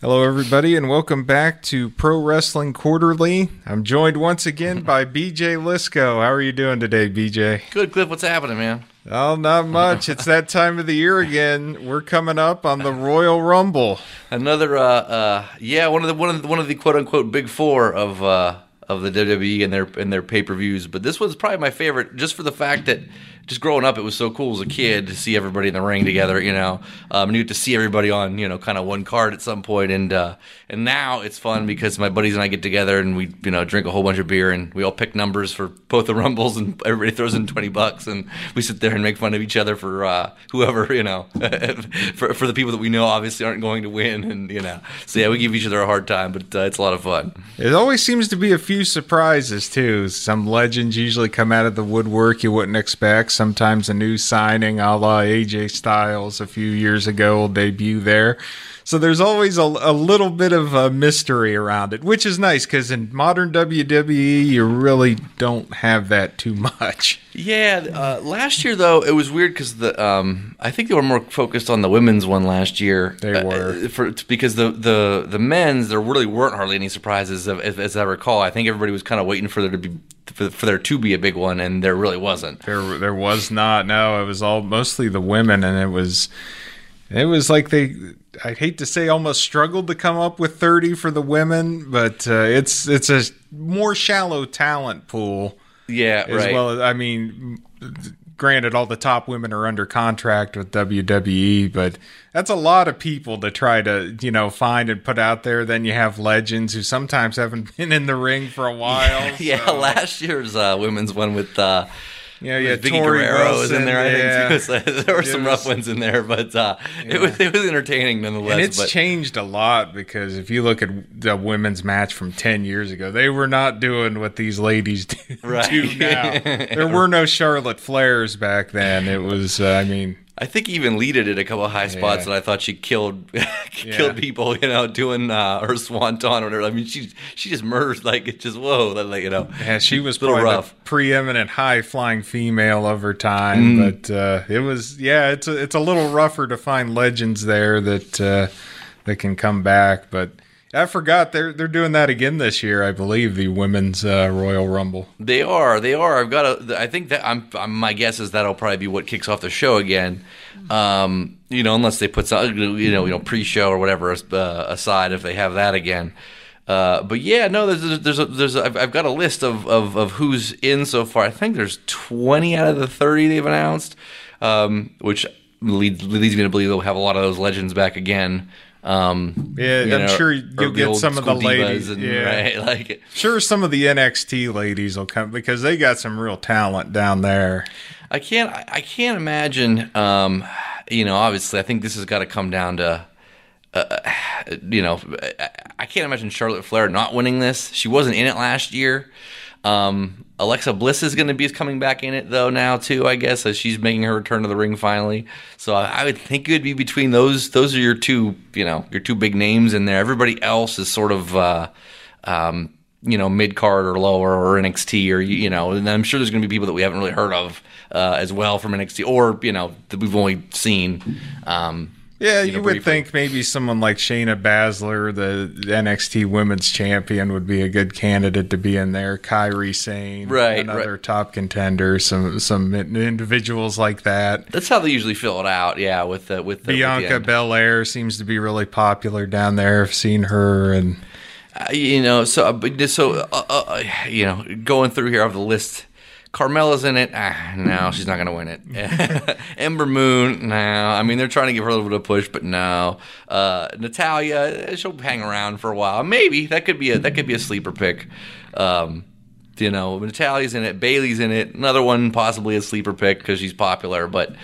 Hello, everybody, and welcome back to Pro Wrestling Quarterly. I'm joined once again by BJ Lisko. How are you doing today, BJ? Good, Cliff. What's happening, man? Oh, not much. it's that time of the year again. We're coming up on the Royal Rumble. Another, uh, uh, yeah, one of the one of the, one of the quote unquote big four of uh, of the WWE and their and their pay per views. But this was probably my favorite, just for the fact that just growing up, it was so cool as a kid to see everybody in the ring together. You know, um, and you get to see everybody on you know kind of one card at some point. and uh, and now it's fun because my buddies and I get together and we you know drink a whole bunch of beer and we all pick numbers for both the rumbles and everybody throws in twenty bucks and we sit there and make fun of each other for uh, whoever you know for for the people that we know obviously aren't going to win and you know so yeah we give each other a hard time but uh, it's a lot of fun. It always seems to be a few surprises too. Some legends usually come out of the woodwork you wouldn't expect. Sometimes a new signing, a la AJ Styles a few years ago, will debut there. So there's always a, a little bit of a mystery around it, which is nice because in modern WWE, you really don't have that too much. Yeah, uh, last year though it was weird because the um, I think they were more focused on the women's one last year. They were uh, for because the the the men's there really weren't hardly any surprises as, as I recall. I think everybody was kind of waiting for there to be for, for there to be a big one, and there really wasn't. There there was not. No, it was all mostly the women, and it was it was like they I'd hate to say almost struggled to come up with 30 for the women, but uh, it's it's a more shallow talent pool. Yeah, as right. well as I mean, granted, all the top women are under contract with WWE, but that's a lot of people to try to you know find and put out there. Then you have legends who sometimes haven't been in the ring for a while. yeah, so. last year's uh, women's one with. Uh, yeah, yeah, Vickie Guerrero was in there. Yeah. I think too. So there were some rough ones in there, but uh, yeah. it was it was entertaining nonetheless. And it's but. changed a lot because if you look at the women's match from ten years ago, they were not doing what these ladies do, right. do now. there were no Charlotte Flairs back then. It was, uh, I mean. I think even Lita did a couple of high spots yeah. that I thought she killed killed yeah. people, you know, doing uh, her swanton or whatever. I mean, she she just murders like it just whoa, that like you know. Yeah, she was probably rough. the preeminent high flying female of her time, mm. but uh, it was yeah, it's a, it's a little rougher to find legends there that uh, that can come back, but I forgot they're they're doing that again this year. I believe the women's uh, Royal Rumble. They are. They are. I've got a. I think that I'm, I'm. My guess is that'll probably be what kicks off the show again. Um, you know, unless they put some, you know, you know, pre-show or whatever uh, aside if they have that again. Uh, but yeah, no, there's there's a, there's a, I've, got a list of, of of who's in so far. I think there's 20 out of the 30 they've announced, um, which leads leads me to believe they'll have a lot of those legends back again. Um, yeah, I'm know, sure you'll get some of the ladies. And, yeah, right, like sure some of the NXT ladies will come because they got some real talent down there. I can't. I can't imagine. Um, you know, obviously, I think this has got to come down to. Uh, you know, I can't imagine Charlotte Flair not winning this. She wasn't in it last year. Um, Alexa Bliss is going to be coming back in it though now too. I guess as she's making her return to the ring finally. So I, I would think it would be between those. Those are your two, you know, your two big names in there. Everybody else is sort of, uh, um, you know, mid card or lower or NXT or you know. And I'm sure there's going to be people that we haven't really heard of uh, as well from NXT or you know that we've only seen. Um, yeah, you, know, would think maybe someone like Shayna Baszler, the NXT Women's Champion, would be a good candidate to be in there. Kairi Sane, right, another right. top contender. Some some individuals like that. That's how they usually fill it out. Yeah, with the with the, Bianca with Belair seems to be really popular down there. I've seen her and. Uh, you know, so so uh, uh, you know, going through here of the list, Carmella's in it. Ah, no, she's not going to win it. Ember Moon, no. I mean, they're trying to give her a little bit of push, but no. Uh, Natalya, she'll hang around for a while. Maybe that could be a that could be a sleeper pick. Um, you know, Natalya's in it. Bayley's in it. Another one possibly a sleeper pick because she's popular. But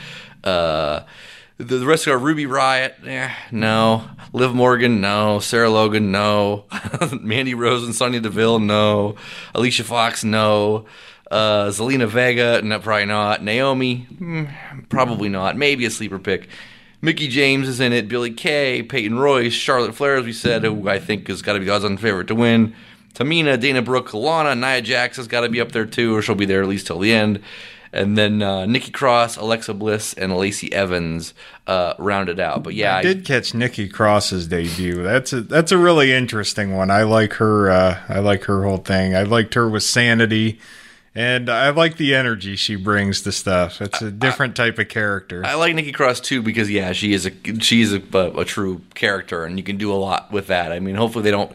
uh, the, the rest of our Ruby Riott, eh, no. Liv Morgan, no. Sarah Logan, no. Mandy Rose and Sonya Deville, no. Alicia Fox, no. Uh, Zelina Vega, no, probably not. Naomi, mm, probably not. Maybe a sleeper pick. Mickie James is in it. Billie Kay, Peyton Royce, Charlotte Flair, as we said, who I think has got to be the odds-on favorite to win. Tamina, Dana Brooke, Lana, Nia Jax has got to be up there too, or she'll be there at least till the end. and then uh, Nikki Cross, Alexa Bliss, and Lacey Evans uh, rounded out. But yeah, I did catch Nikki Cross's debut. That's a that's a really interesting one. I like her. Uh, I like her whole thing. I liked her with Sanity. And I like the energy she brings to stuff. It's a different type of character. I like Nikki Cross too because yeah, she is a she is a, a, a true character, and you can do a lot with that. I mean, hopefully they don't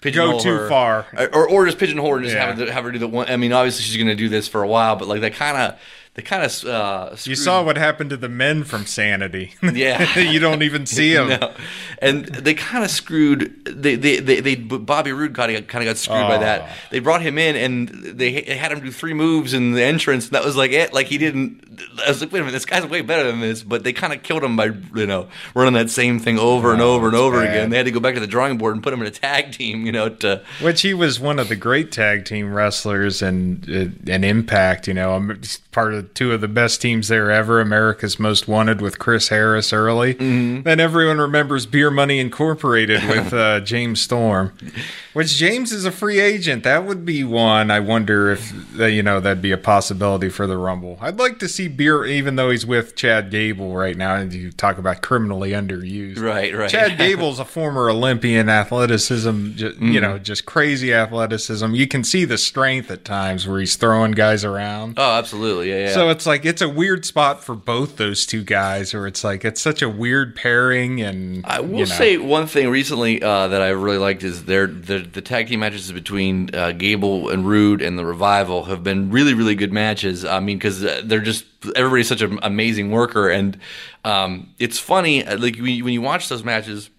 go too her, far, or or just pigeonhole her and just yeah. have, her, have her do the one. I mean, obviously she's going to do this for a while, but like that kind of they kind of uh, you saw what happened to the men from Sanity. Yeah, you don't even see them. no. And they kind of screwed. They, they they they Bobby Roode kind of kind of got screwed oh. by that. They brought him in and they had him do three moves in the entrance. And that was like it. Like he didn't. I was like, wait a minute, this guy's way better than this. But they kind of killed him by you know running that same thing over and oh, over and over bad. again. They had to go back to the drawing board and put him in a tag team. You know, to which he was one of the great tag team wrestlers and uh, an Impact. You know, part of two of the best teams there ever, America's Most Wanted with Chris Harris early. Mm-hmm. Then everyone remembers Beer Money Incorporated with uh, James Storm, which James is a free agent. That would be one. I wonder if you know that'd be a possibility for the Rumble. I'd like to see Beer, even though he's with Chad Gable right now, and you talk about criminally underused. Right, right. Chad Gable's a former Olympian, athleticism, just, mm-hmm. you know, just crazy athleticism. You can see the strength at times where he's throwing guys around. Oh, absolutely, yeah, yeah. So it's like it's a weird spot for both those two guys, or it's like it's such a weird pairing. And I will you know. say one thing recently uh, that I really liked is their the, tag team matches between uh, Gable and Roode and the Revival have been really really good matches. I mean, because uh, they're just everybody's such an amazing worker, and um, it's funny uh, like when you, when you watch those matches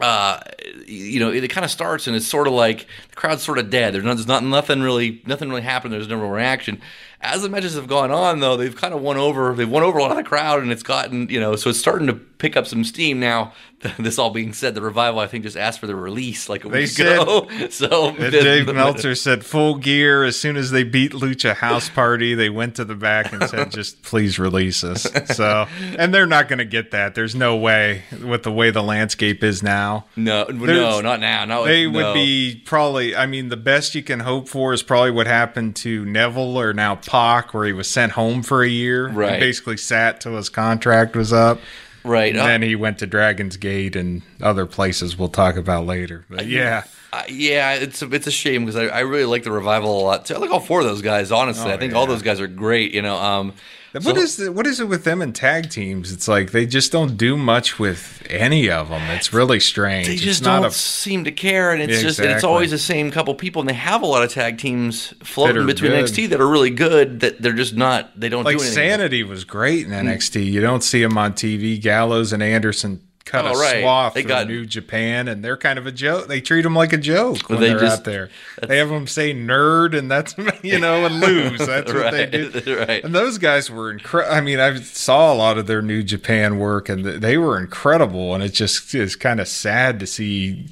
uh, you know, it, it kind of starts and it's sort of like the crowd's sort of dead. There's not, there's not nothing really, nothing really happened. There's no reaction. As the matches have gone on, though, they've kind of won over. They've won over a lot of the crowd, and it's gotten, you know, so it's starting to pick up some steam now. This all being said, the revival I think just asked for the release like a they week said, ago. So Dave Meltzer said full gear as soon as they beat Lucha House Party, they went to the back and said, "Just please release us." So, and they're not going to get that. There's no way with the way the landscape is now. No, There's, no, not now. No, they no. would be probably. I mean, the best you can hope for is probably what happened to Neville or now Pac, where he was sent home for a year, right? basically sat till his contract was up. Right. And then he went to Dragon's Gate and other places we'll talk about later. But yeah. Uh, yeah, it's a, it's a shame because I, I really like the revival a lot too. I like all four of those guys. Honestly, oh, I think yeah. all those guys are great. You know, um, what so, is the, what is it with them and tag teams? It's like they just don't do much with any of them. It's really strange. They just don't a, seem to care, and it's exactly. just it's always the same couple people. And they have a lot of tag teams floating between good. NXT that are really good. That they're just not. They don't like do Sanity was great in NXT. Mm. You don't see them on TV. Gallows and Anderson cut oh, a right. swath they got New Japan, and they're kind of a joke. They treat them like a joke when they are out there. They have them say nerd, and that's you know, and lose. That's right, what they do. Right. And those guys were incredible. I mean, I saw a lot of their New Japan work, and they were incredible. And it just is kind of sad to see.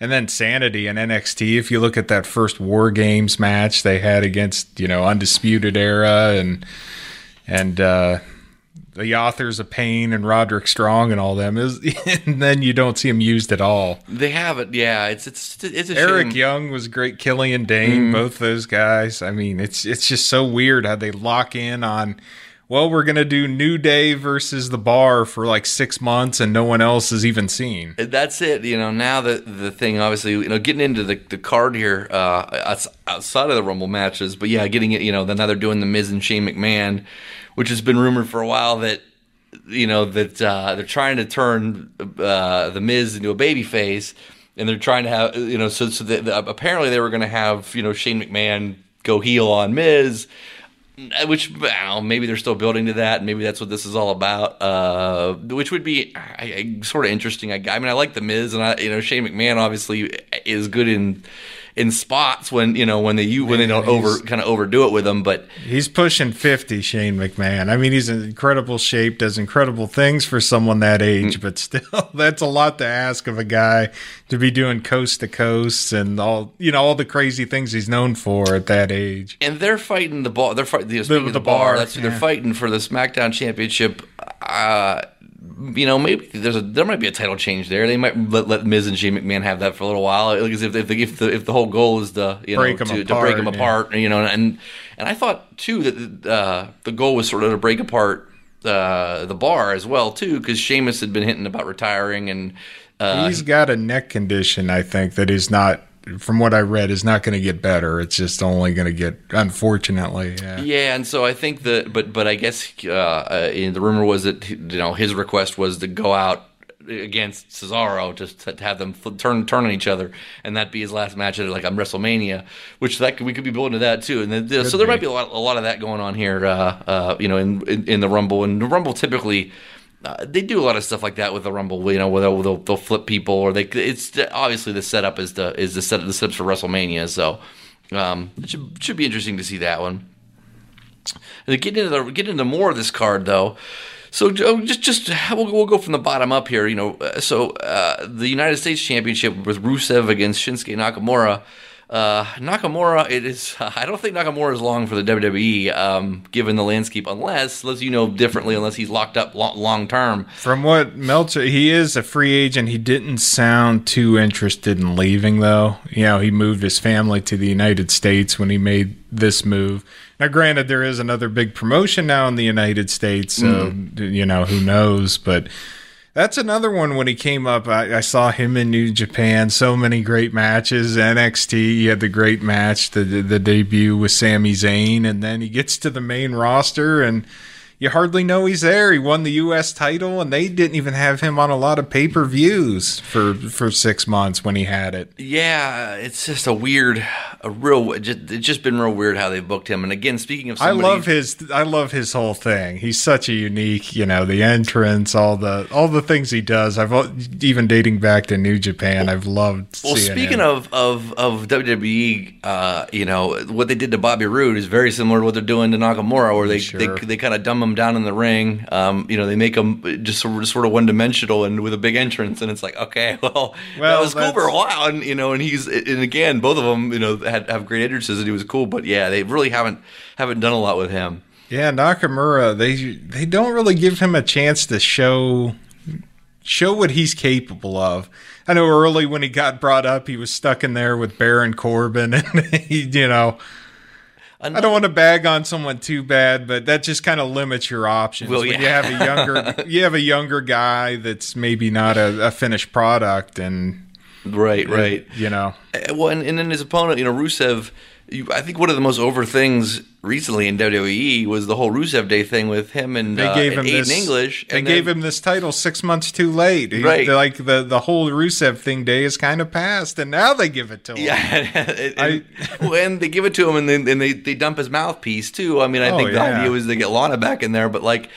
And then Sanity and NXT. If you look at that first War Games match they had against you know Undisputed Era and and uh, the authors of Pain and Roderick Strong and all them is, and then you don't see them used at all. They have it, yeah. It's it's it's a Eric shame. Young was great. Killian Dain, mm. both those guys. I mean, it's it's just so weird how they lock in on. Well, we're gonna do New Day versus the Bar for like six months, and no one else has even seen. That's it. You know, now the the thing, obviously, you know, getting into the, the card here uh, outside of the Rumble matches, but yeah, getting it. You know, then now they're doing the Miz and Shane McMahon which has been rumored for a while that you know that uh, they're trying to turn uh, the Miz into a baby face, and they're trying to have you know so so apparently they were going to have you know Shane McMahon go heel on Miz. Which know, maybe they're still building to that. Maybe that's what this is all about. Uh, which would be I, I, sort of interesting. I, I mean, I like the Miz, and I, you know Shane McMahon obviously is good in in spots when you know when they you when they don't over kind of overdo it with them. But he's pushing fifty, Shane McMahon. I mean, he's in incredible shape, does incredible things for someone that age. Mm. But still, that's a lot to ask of a guy to be doing coast to coast and all you know all the crazy things he's known for at that age. And they're fighting the ball. They're fighting the, the, the, the bar. bar. That's yeah. they're fighting for the SmackDown Championship. Uh, you know, maybe there's a there might be a title change there. They might let, let Miz and Shane McMahon have that for a little while, because if if the, if the if the whole goal is to you Break know to, to break them apart, apart, you know, and and I thought too that uh, the goal was sort of to break apart uh, the bar as well too, because Sheamus had been hinting about retiring and. Uh, He's got a neck condition, I think, that he's not, from what I read, is not going to get better. It's just only going to get, unfortunately. Yeah. Yeah, and so I think that, but but I guess uh, uh, the rumor was that you know his request was to go out against Cesaro just to, to have them flip, turn turn on each other, and that be his last match at like on WrestleMania, which that could, we could be building to that too, and then, so there be. might be a lot a lot of that going on here, uh, uh, you know, in, in in the Rumble, and the Rumble typically. Uh, they do a lot of stuff like that with the Rumble, you know, where they'll, they'll, they'll flip people, or they. It's obviously the setup is the is the set the setups for WrestleMania, so um, it should should be interesting to see that one. Get into the, get into more of this card though. So just just we'll, we'll go from the bottom up here. You know, uh, so uh, the United States Championship with Rusev against Shinsuke Nakamura. Uh, Nakamura, it is. I don't think Nakamura is long for the WWE, um, given the landscape, unless, unless you know differently, unless he's locked up long, long term. From what Meltzer, he is a free agent. He didn't sound too interested in leaving, though. You know, he moved his family to the United States when he made this move. Now, granted, there is another big promotion now in the United States, so you know who knows. But that's another one. When he came up, I, I saw him in New Japan. So many great matches. NXT, he had the great match, the the debut with Sami Zayn, and then he gets to the main roster and you hardly know he's there. He won the U.S. title, and they didn't even have him on a lot of pay per views for for six months when he had it. Yeah, it's just a weird, a real. Just, it's just been real weird how they booked him. And again, speaking of, I love his. I love his whole thing. He's such a unique, you know, the entrance, all the all the things he does. I've even dating back to New Japan. I've loved. Well, speaking him. of of of WWE, uh, you know what they did to Bobby Roode is very similar to what they're doing to Nakamura, where they Sure. they, they kind of dumb him down in the ring. Um, you know, they make him just sort of, sort of one dimensional and with a big entrance, and it's like, okay, well, that was cool for a while, and you know, and he's and again, both of them, you know, had have great entrances, and he was cool, but yeah, they really haven't haven't done a lot with him. Yeah, Nakamura, they they don't really give him a chance to show show what he's capable of. I know early when he got brought up, he was stuck in there with Baron Corbin, and he, you know, I don't want to bag on someone too bad, but that just kind of limits your options. Well, when yeah. you have a younger, you have a younger guy that's maybe not a, a finished product, and Right, right. you know, Uh, Well, and, and then his opponent, you know, Rusev. You, I think one of the most over things recently in WWE was the whole Rusev Day thing with him and they uh, gave him and this. English. They gave then- him this title six months too late. He- Right. like the the whole Rusev thing day is kind of past, and now they give it to him. Yeah, and, and, and they give it to him, and then and they, they dump his mouthpiece too. I mean, I Oh, think the yeah. idea was to get Lana back in there, but like,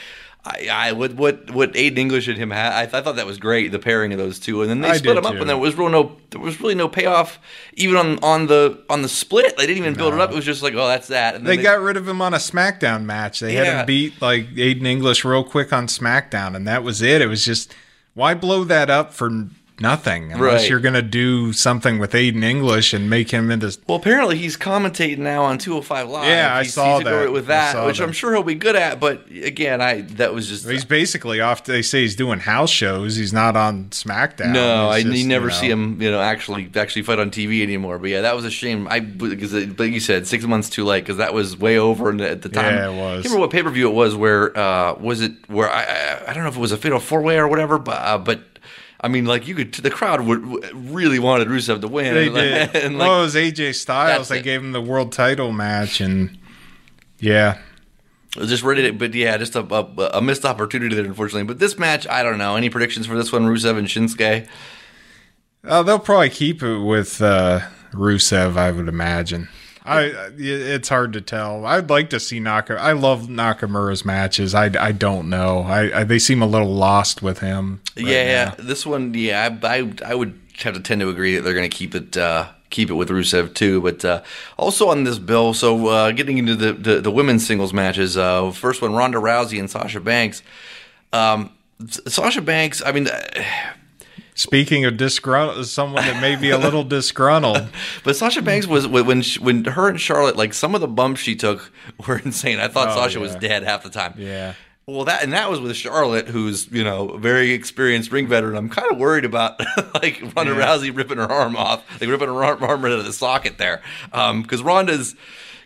I, I what what what Aiden English and him had, I, I thought that was great, the pairing of those two, and then they I split them up, too. and there was real no there was really no payoff even on on the on the split. They didn't even build it up. It was just like, oh, that's that. And They then got rid of him on a SmackDown match. They had him beat like Aiden English real quick on SmackDown, and that was it. It was just why blow that up for nothing unless Right. you're gonna do something with Aiden English and make him into. Well, apparently he's commentating now on 205 Live. Yeah, I He's- saw he's that. with that, which that. I'm sure he'll be good at. But again, I that was just He's basically off. They say he's doing house shows. He's not on SmackDown. no. I just, you never you know, see him, you know, actually actually fight on TV anymore. But yeah, that was a shame. I because like you said, six months too late because that was way over at the time. Yeah, it was. I remember what pay per view it was. Where uh, was it? Where I, I I don't know if it was a fatal four way or whatever, but uh, but. I mean, like you could, the crowd would really wanted Rusev to win. They and, did. and, like, well, it was AJ Styles. They it. gave him the world title match, and yeah, just ready to, but yeah, just a, a, a missed opportunity there, unfortunately. But this match, I don't know. Any predictions for this one, Rusev and Shinsuke? Uh, they'll probably keep it with uh, Rusev, I would imagine. I it's hard to tell. I'd like to see Naka. I love Nakamura's matches. I, I don't know. I, I they seem a little lost with him. right yeah, now. this one, yeah, I, I, I would have to tend to agree that they're going to keep it. Uh, Keep it with Rusev too, but uh, also on this bill. So uh, getting into the, the the women's singles matches. Uh, first one, Ronda Rousey and Sasha Banks. Um, Sasha Banks. I mean, Speaking of disgruntled, someone that may be a little disgruntled. But Sasha Banks was when she, when her and Charlotte like some of the bumps she took were insane. I thought Oh, Sasha was dead half the time. Yeah. Well, that and that was with Charlotte, who's you know a very experienced ring veteran. I'm kind of worried about like Ronda Yeah. Rousey ripping her arm off, like ripping her arm, arm out of the socket there, um, because Ronda's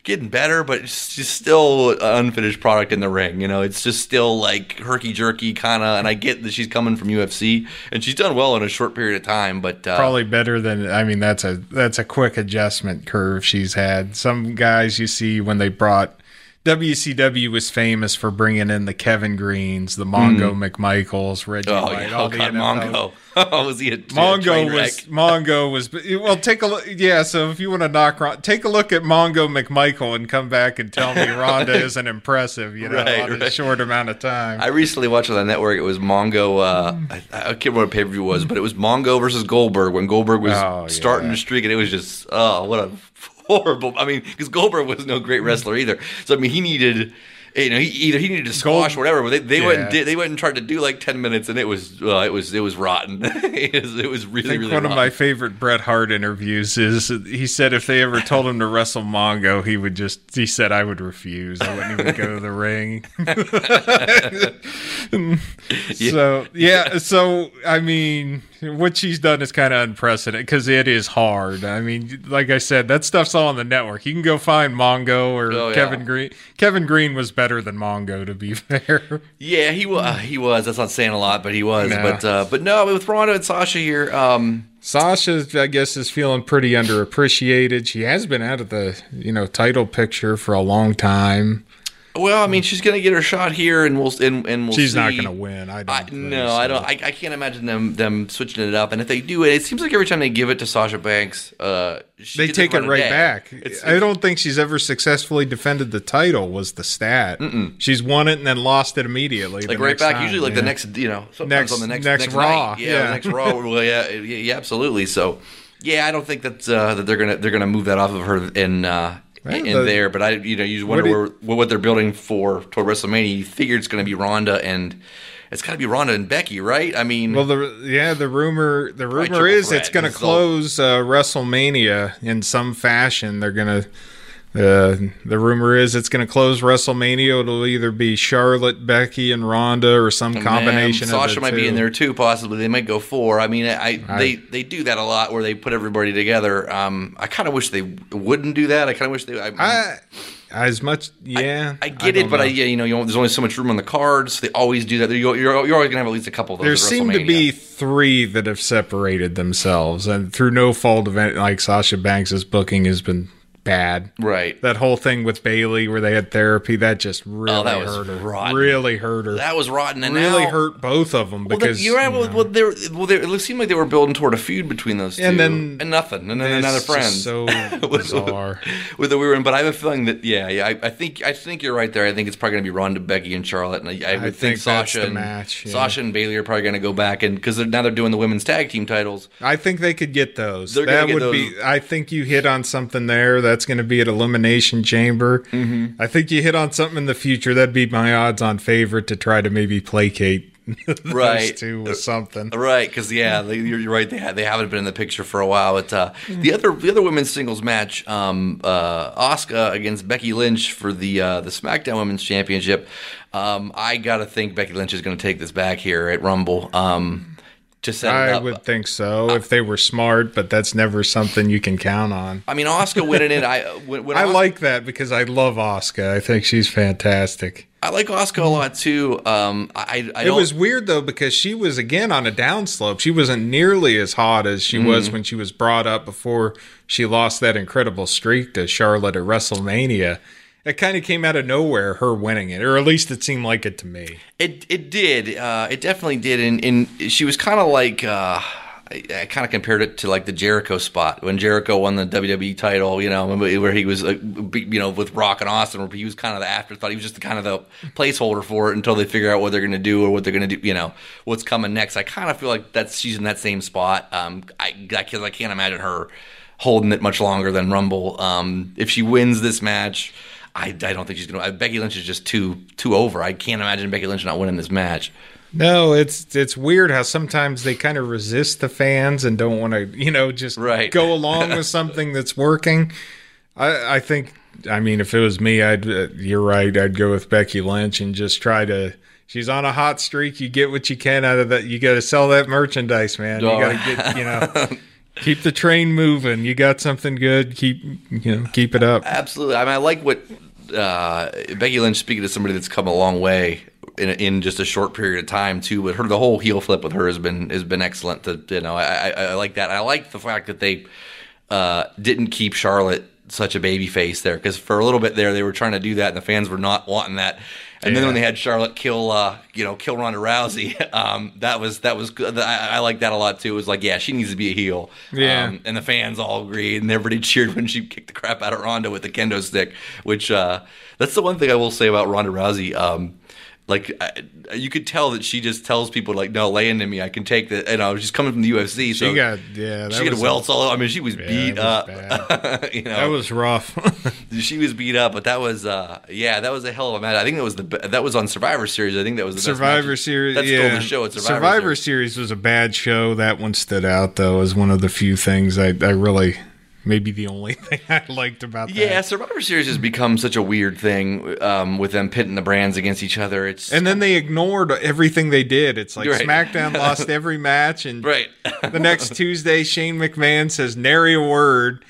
getting better, but she's still an unfinished product in the ring. You know, it's just still like herky jerky kind of. And I get that she's coming from UFC, and she's done well in a short period of time, but uh, Probably better than I mean that's a that's a quick adjustment curve she's had. Some guys you see when they brought WCW was famous for bringing in the Kevin Greenes, the Mongo McMichaels, Reggie oh White, yeah, all oh the god, NFL Mongo. Oh, was he a, Mongo was Mongo was well. Take a look. Yeah, so if you want to knock, Ron, take a look at Mongo McMichael and come back and tell me Ronda isn't impressive. You know, Right, on a short amount of time. I recently watched on the network. It was Mongo. Uh, Mm. I, I can't remember what pay per view was, but it was Mongo versus Goldberg when Goldberg was Oh, starting yeah. to streak, and it was just oh, what a horrible. I mean, because Goldberg was no great wrestler either. So I mean, he needed. You know, he, either he needed to squash or whatever, but they, they went and did, they went and tried to do like ten minutes, and it was uh, it was it was rotten. it, was, it was really I think really one rotten. of my favorite Bret Hart interviews is he said if they ever told him to wrestle Mongo, he would just he said I would refuse. I wouldn't even go to the ring. So yeah, so I mean, what she's done is kind of unprecedented because it is hard. I mean, like I said, that stuff's all on the network. You can go find Mongo or Oh, yeah. Kevin Greene. Kevin Greene was better than Mongo, to be fair. Yeah, he was. He was. That's not saying a lot, but he was. Nah. But uh, but no, with Ronda and Sasha here, um, Sasha, I guess, is feeling pretty underappreciated. She has been out of the you know title picture for a long time. Well, I mean, she's gonna get her shot here, and we'll and, and we'll. She's not going to win. I don't. I, no, so. I don't. I, I can't imagine them them switching it up. And if they do it, it seems like every time they give it to Sasha Banks, uh, They take it right back. It's, I don't think she's ever successfully defended the title. Was the stat? She's won it and then lost it immediately. like right back. time, Usually, like yeah. the next, you know, sometimes Next- on the next next next, Raw, night. Yeah, yeah. the next Raw. Well, yeah, yeah, yeah, absolutely. So, yeah, I don't think that uh, that they're gonna they're gonna move that off of her in uh, in the- there. But I, you know, you wonder you- where, what they're building for toward WrestleMania. You figure it's gonna be Ronda and. It's got to be Ronda and Becky, right? I mean, Well, the yeah, the rumor the rumor is threat. it's going to all- close uh, WrestleMania in some fashion. They're going to. Uh, the rumor is it's going to close WrestleMania. It'll either be Charlotte, Becky, and Ronda, or some combination. Man, Sasha might be in there too, possibly. They might go four. I mean, I, they they do that a lot where they put everybody together. Um, I kind of wish they wouldn't do that. I kind of wish they. I, I, as much, yeah. I get it, but I, yeah, you know, you know, there's only so much room on the cards. They always do that. You're, you're, you're always gonna have at least a couple of those. there seem to be three that have separated themselves, and through no fault of any, like Sasha Banks's booking has been bad. right. That whole thing with Bayley, where they had therapy, that just oh, really Oh, that was hurt her. rotten. Really hurt her. That was rotten, and really now, hurt both of them Well, because you're right. you Well, know, well, were, well, it seemed like they were building toward a feud between those two, And then- and nothing, and then another friend. so With- bizarre. with the in, but I have a feeling that yeah, yeah, I, I think I think you're right there. I think it's probably going to be Ronda, Becky, and Charlotte, and I, I would think, think Sasha and match, yeah. Sasha and Bayley are probably going to go back and because now they're doing the women's tag team titles. I think they could get those. They're that get would those. be. I think you hit on something there. That's going to be at Elimination Chamber. Mm-hmm. I think you hit on something in the future. That'd be my odds-on favorite to try to maybe placate those Right. two with something. Right, because yeah, they, you're, you're right. They ha- they haven't been in the picture for a while. But uh, the other the other women's singles match, um, uh, Asuka against Becky Lynch for the uh, the SmackDown Women's Championship. Um, I gotta think Becky Lynch is going to take this back here at Rumble. Um, to set it I up. would think so if they were smart, but that's never something you can count on. I mean, Asuka winning it. I when, when I like that because I love Asuka. I think she's fantastic. I like Asuka a lot too. Um, I I It was weird though because she was again on a downslope. She wasn't nearly as hot as she Mm-hmm. was when she was brought up before she lost that incredible streak to Charlotte at WrestleMania. It kind of came out of nowhere, her winning it, or at least it seemed like it to me. It it did. Uh, it definitely did. And, and she was kind of like. Uh, I, I kind of compared it to like the Jericho spot when Jericho won the WWE title, you know, where he was, uh, you know, with Rock and Austin, where he was kind of the afterthought. He was just the kind of the placeholder for it until they figure out what they're going to do or what they're going to do, you know, what's coming next. I kind of feel like that's she's in that same spot. Um, I because I can't imagine her holding it much longer than Rumble. Um, if she wins this match, I, I don't think she's going to. Becky Lynch is just too too over. I can't imagine Becky Lynch not winning this match. No, it's it's weird how sometimes they kind of resist the fans and don't want to, you know, just Right. go along with something that's working. I I think I mean if it was me, I'd uh, you're right, I'd go with Becky Lynch and just try to she's on a hot streak. You get what you can out of that. You got to sell that merchandise, man. You Oh. got to get, you know, keep the train moving. You got something good. Keep, you know, keep it up. Absolutely. I mean, I like what uh, Becky Lynch speaking to somebody that's come a long way in, in just a short period of time too. But her the whole heel flip with her has been has been excellent. To you know, I, I, I like that. I like the fact that they uh, didn't keep Charlotte such a baby face there because for a little bit there they were trying to do that and the fans were not wanting that. And then when they had Charlotte kill, uh, you know, kill Ronda Rousey, um, that was that was good. I, I like that a lot too. It was like, yeah, she needs to be a heel. Yeah. Um, and the fans all agreed, and everybody cheered when she kicked the crap out of Ronda with the kendo stick. Which uh, that's the one thing I will say about Ronda Rousey. Um, like I, you could tell that she just tells people like, "No, lay into me. I can take the." You know, she's coming from the UFC, so She got, yeah, that she got welts all. I mean, she was Yeah, beat was up. you know, that was rough. she was beat up, but that was uh, yeah, that was a hell of a match. I think that was the that was on Survivor Series. I think that was the Survivor. Series. That yeah. the show at Survivor, Survivor Series. Series was a bad show. That one stood out though as one of the few things I, I really, maybe the only thing I liked about that. Yeah, Survivor Series has become such a weird thing um, with them pitting the brands against each other. It's And then they ignored everything they did. It's like Right. SmackDown lost every match, and right, the next Tuesday, Shane McMahon says nary a word.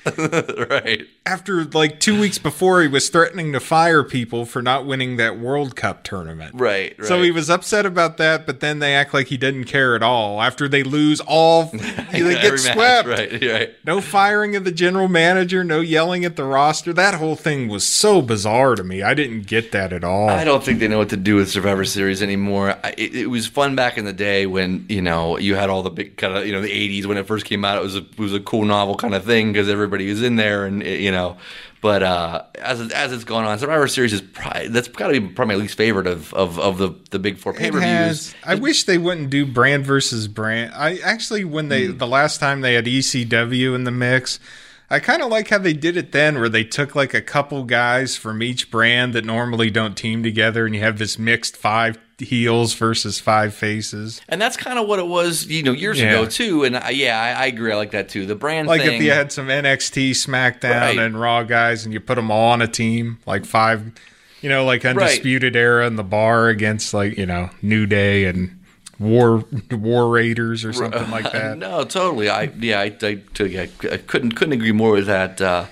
right. After like two weeks before, he was threatening to fire people for not winning that World Cup tournament. Right, right. So he was upset about that, but then they act like he didn't care at all. After they lose all, they get match, swept. Right, right. No firing of the general manager, no yelling at the roster. That whole thing was so bizarre to me. I didn't get that at all. I don't think they know what to do with Survivor Series anymore. It, it was fun back in the day when you know you had all the big kind of you know the '80s when it first came out. It was a it was a cool novel kind of thing because everybody was in there and it, you know. But uh, as as it's gone on, Survivor Series is probably that's got to be probably my least favorite of, of, of the the big four pay per views. I wish they wouldn't do brand versus brand. I actually, when they Hmm. the last time they had ECW in the mix, I kind of like how they did it then, where they took like a couple guys from each brand that normally don't team together, and you have this mixed five heels versus five faces. And that's kind of what it was, you know, years Yeah. ago too. And I, yeah, I, I agree. I like that too. The brand Like thing. if you had some NXT, SmackDown, Right. and Raw guys, and you put them all on a team, like five, you know, like Undisputed Era in the bar against like you know New Day and War War Raiders or something like that. no, totally. I yeah, I, I, I, I couldn't couldn't agree more with that. Uh,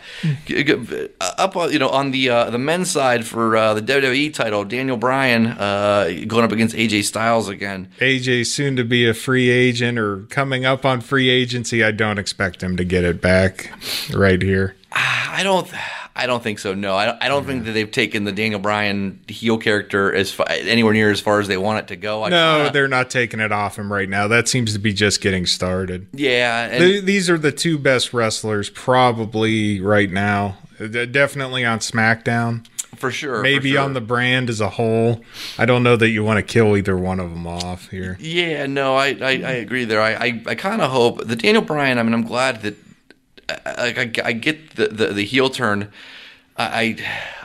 g- up on you know on the uh, the men's side for uh, the WWE title, Daniel Bryan uh, going up against AJ Styles again. AJ soon to be a free agent or coming up on free agency. I don't expect him to get it back right here. I don't. I don't think so. No, I don't, I don't think that they've taken the Daniel Bryan heel character as far, anywhere near as far as they want it to go. I No, kinda- they're not taking it off him right now. That seems to be just getting started. yeah, These are the two best wrestlers probably right now. Uh, Definitely on SmackDown. for sure. for Maybe sure. on the brand as a whole. I don't know that you want to kill either one of them off here. Yeah, no, I, I, I agree there. I, I, I kind of hope the Daniel Bryan. I mean, I'm glad that I, I, I get the, the, the heel turn. I,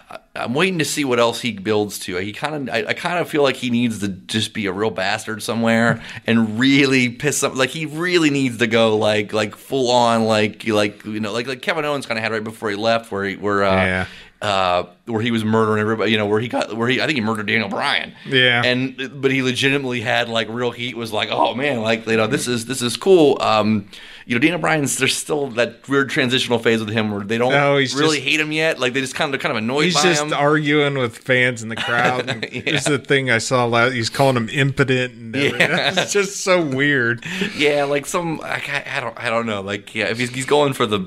I I'm waiting to see what else he builds to. He kind of I, I kind of feel like he needs to just be a real bastard somewhere and really piss some like he really needs to go like like full on like like you know like like Kevin Owens kind of had right before he left where he where uh, Yeah. uh, where he was murdering everybody, you know, where he got, where he, I think he murdered Daniel Bryan. Yeah. And, but he legitimately had like real heat, was like, oh man, like, you know, this is, this is cool. Um, you know, Daniel Bryan's, there's still that weird transitional phase with him where they don't No, really just- hate him yet. Like, they just kind of, kind of annoyed He's just him. arguing with fans in the crowd. And There's the thing I saw last. He's calling him impotent, and. Yeah. it's just so weird. yeah, like some, I, I, I don't, I don't know. Like, yeah, if he's, he's going for the,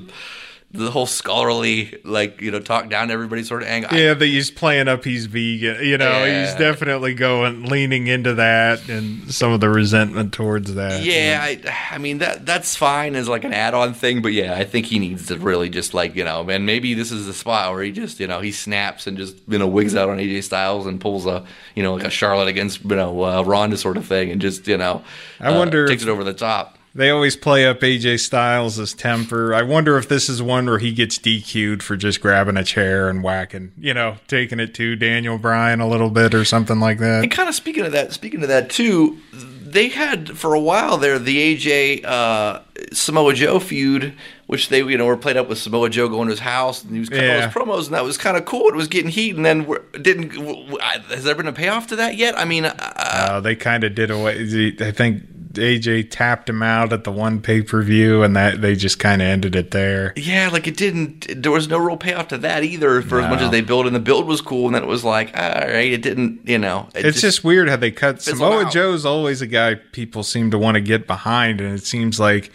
the whole scholarly, like, you know, talk down to everybody sort of angle. Yeah, that he's playing up. He's vegan. You know, he's definitely going leaning into that and some of the resentment towards that. Yeah, I, I mean that that's fine as like an add-on thing, but yeah, I think he needs to really just like you know, and maybe this is the spot where he just you know he snaps and just you know wigs out on AJ Styles and pulls a you know like a Charlotte against you know uh, Ronda sort of thing, and just you know I wonder uh, takes if- it over the top. They always play up AJ Styles' temper. I wonder if this is one where he gets DQ'd for just grabbing a chair and whacking, you know, taking it to Daniel Bryan a little bit or something like that. And kind of speaking of that, speaking of that too, they had for a while there the AJ uh, Samoa Joe feud, which they you know were played up with Samoa Joe going to his house and he was cutting all his promos, and that was kind of cool. It was getting heat, and then didn't w- w- I- has there been a payoff to that yet? I mean, uh, Uh, they kind of did away. I think AJ tapped him out at the one pay per view, and that they just kind of ended it there. Yeah, like it didn't. There was no real payoff to that either. For as much as they built, and the build was cool, and then it was like, all right, it didn't. You know, it It's just, weird how they cut. Samoa. Joe's always a guy people seem to want to get behind, and it seems like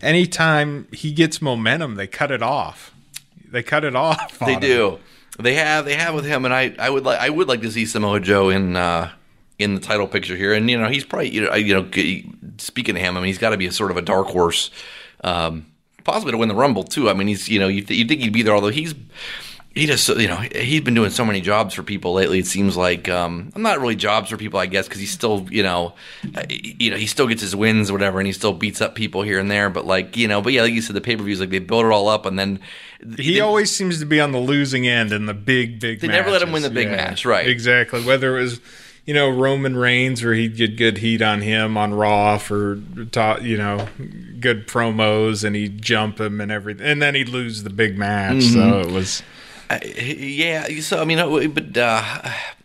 anytime he gets momentum, they cut it off. They cut it off. They on him. do. They have. They have with him, and I. I would like. I would like to see Samoa Joe in. uh in the title picture here, and you know he's probably you know you know speaking to him, I mean he's got to be a sort of a dark horse, um, possibly to win the Rumble too. I mean he's you know you th- you think he'd be there, although he's he just you know he's been doing so many jobs for people lately. It seems like um, I'm not really jobs for people, I guess, because he's still you know uh, you know he still gets his wins or whatever, and he still beats up people here and there. But like you know, but yeah, like you said, the pay per views like they build it all up, and then He they- always seems to be on the losing end in the big, big. They never let him win the big match, right. Exactly. Whether it was, you know, Roman Reigns, where he'd get good heat on him on Raw for, you know, good promos, and he'd jump him and everything, and then he'd lose the big match. So Mm-hmm. it was. I- yeah, so I mean, uh, but uh,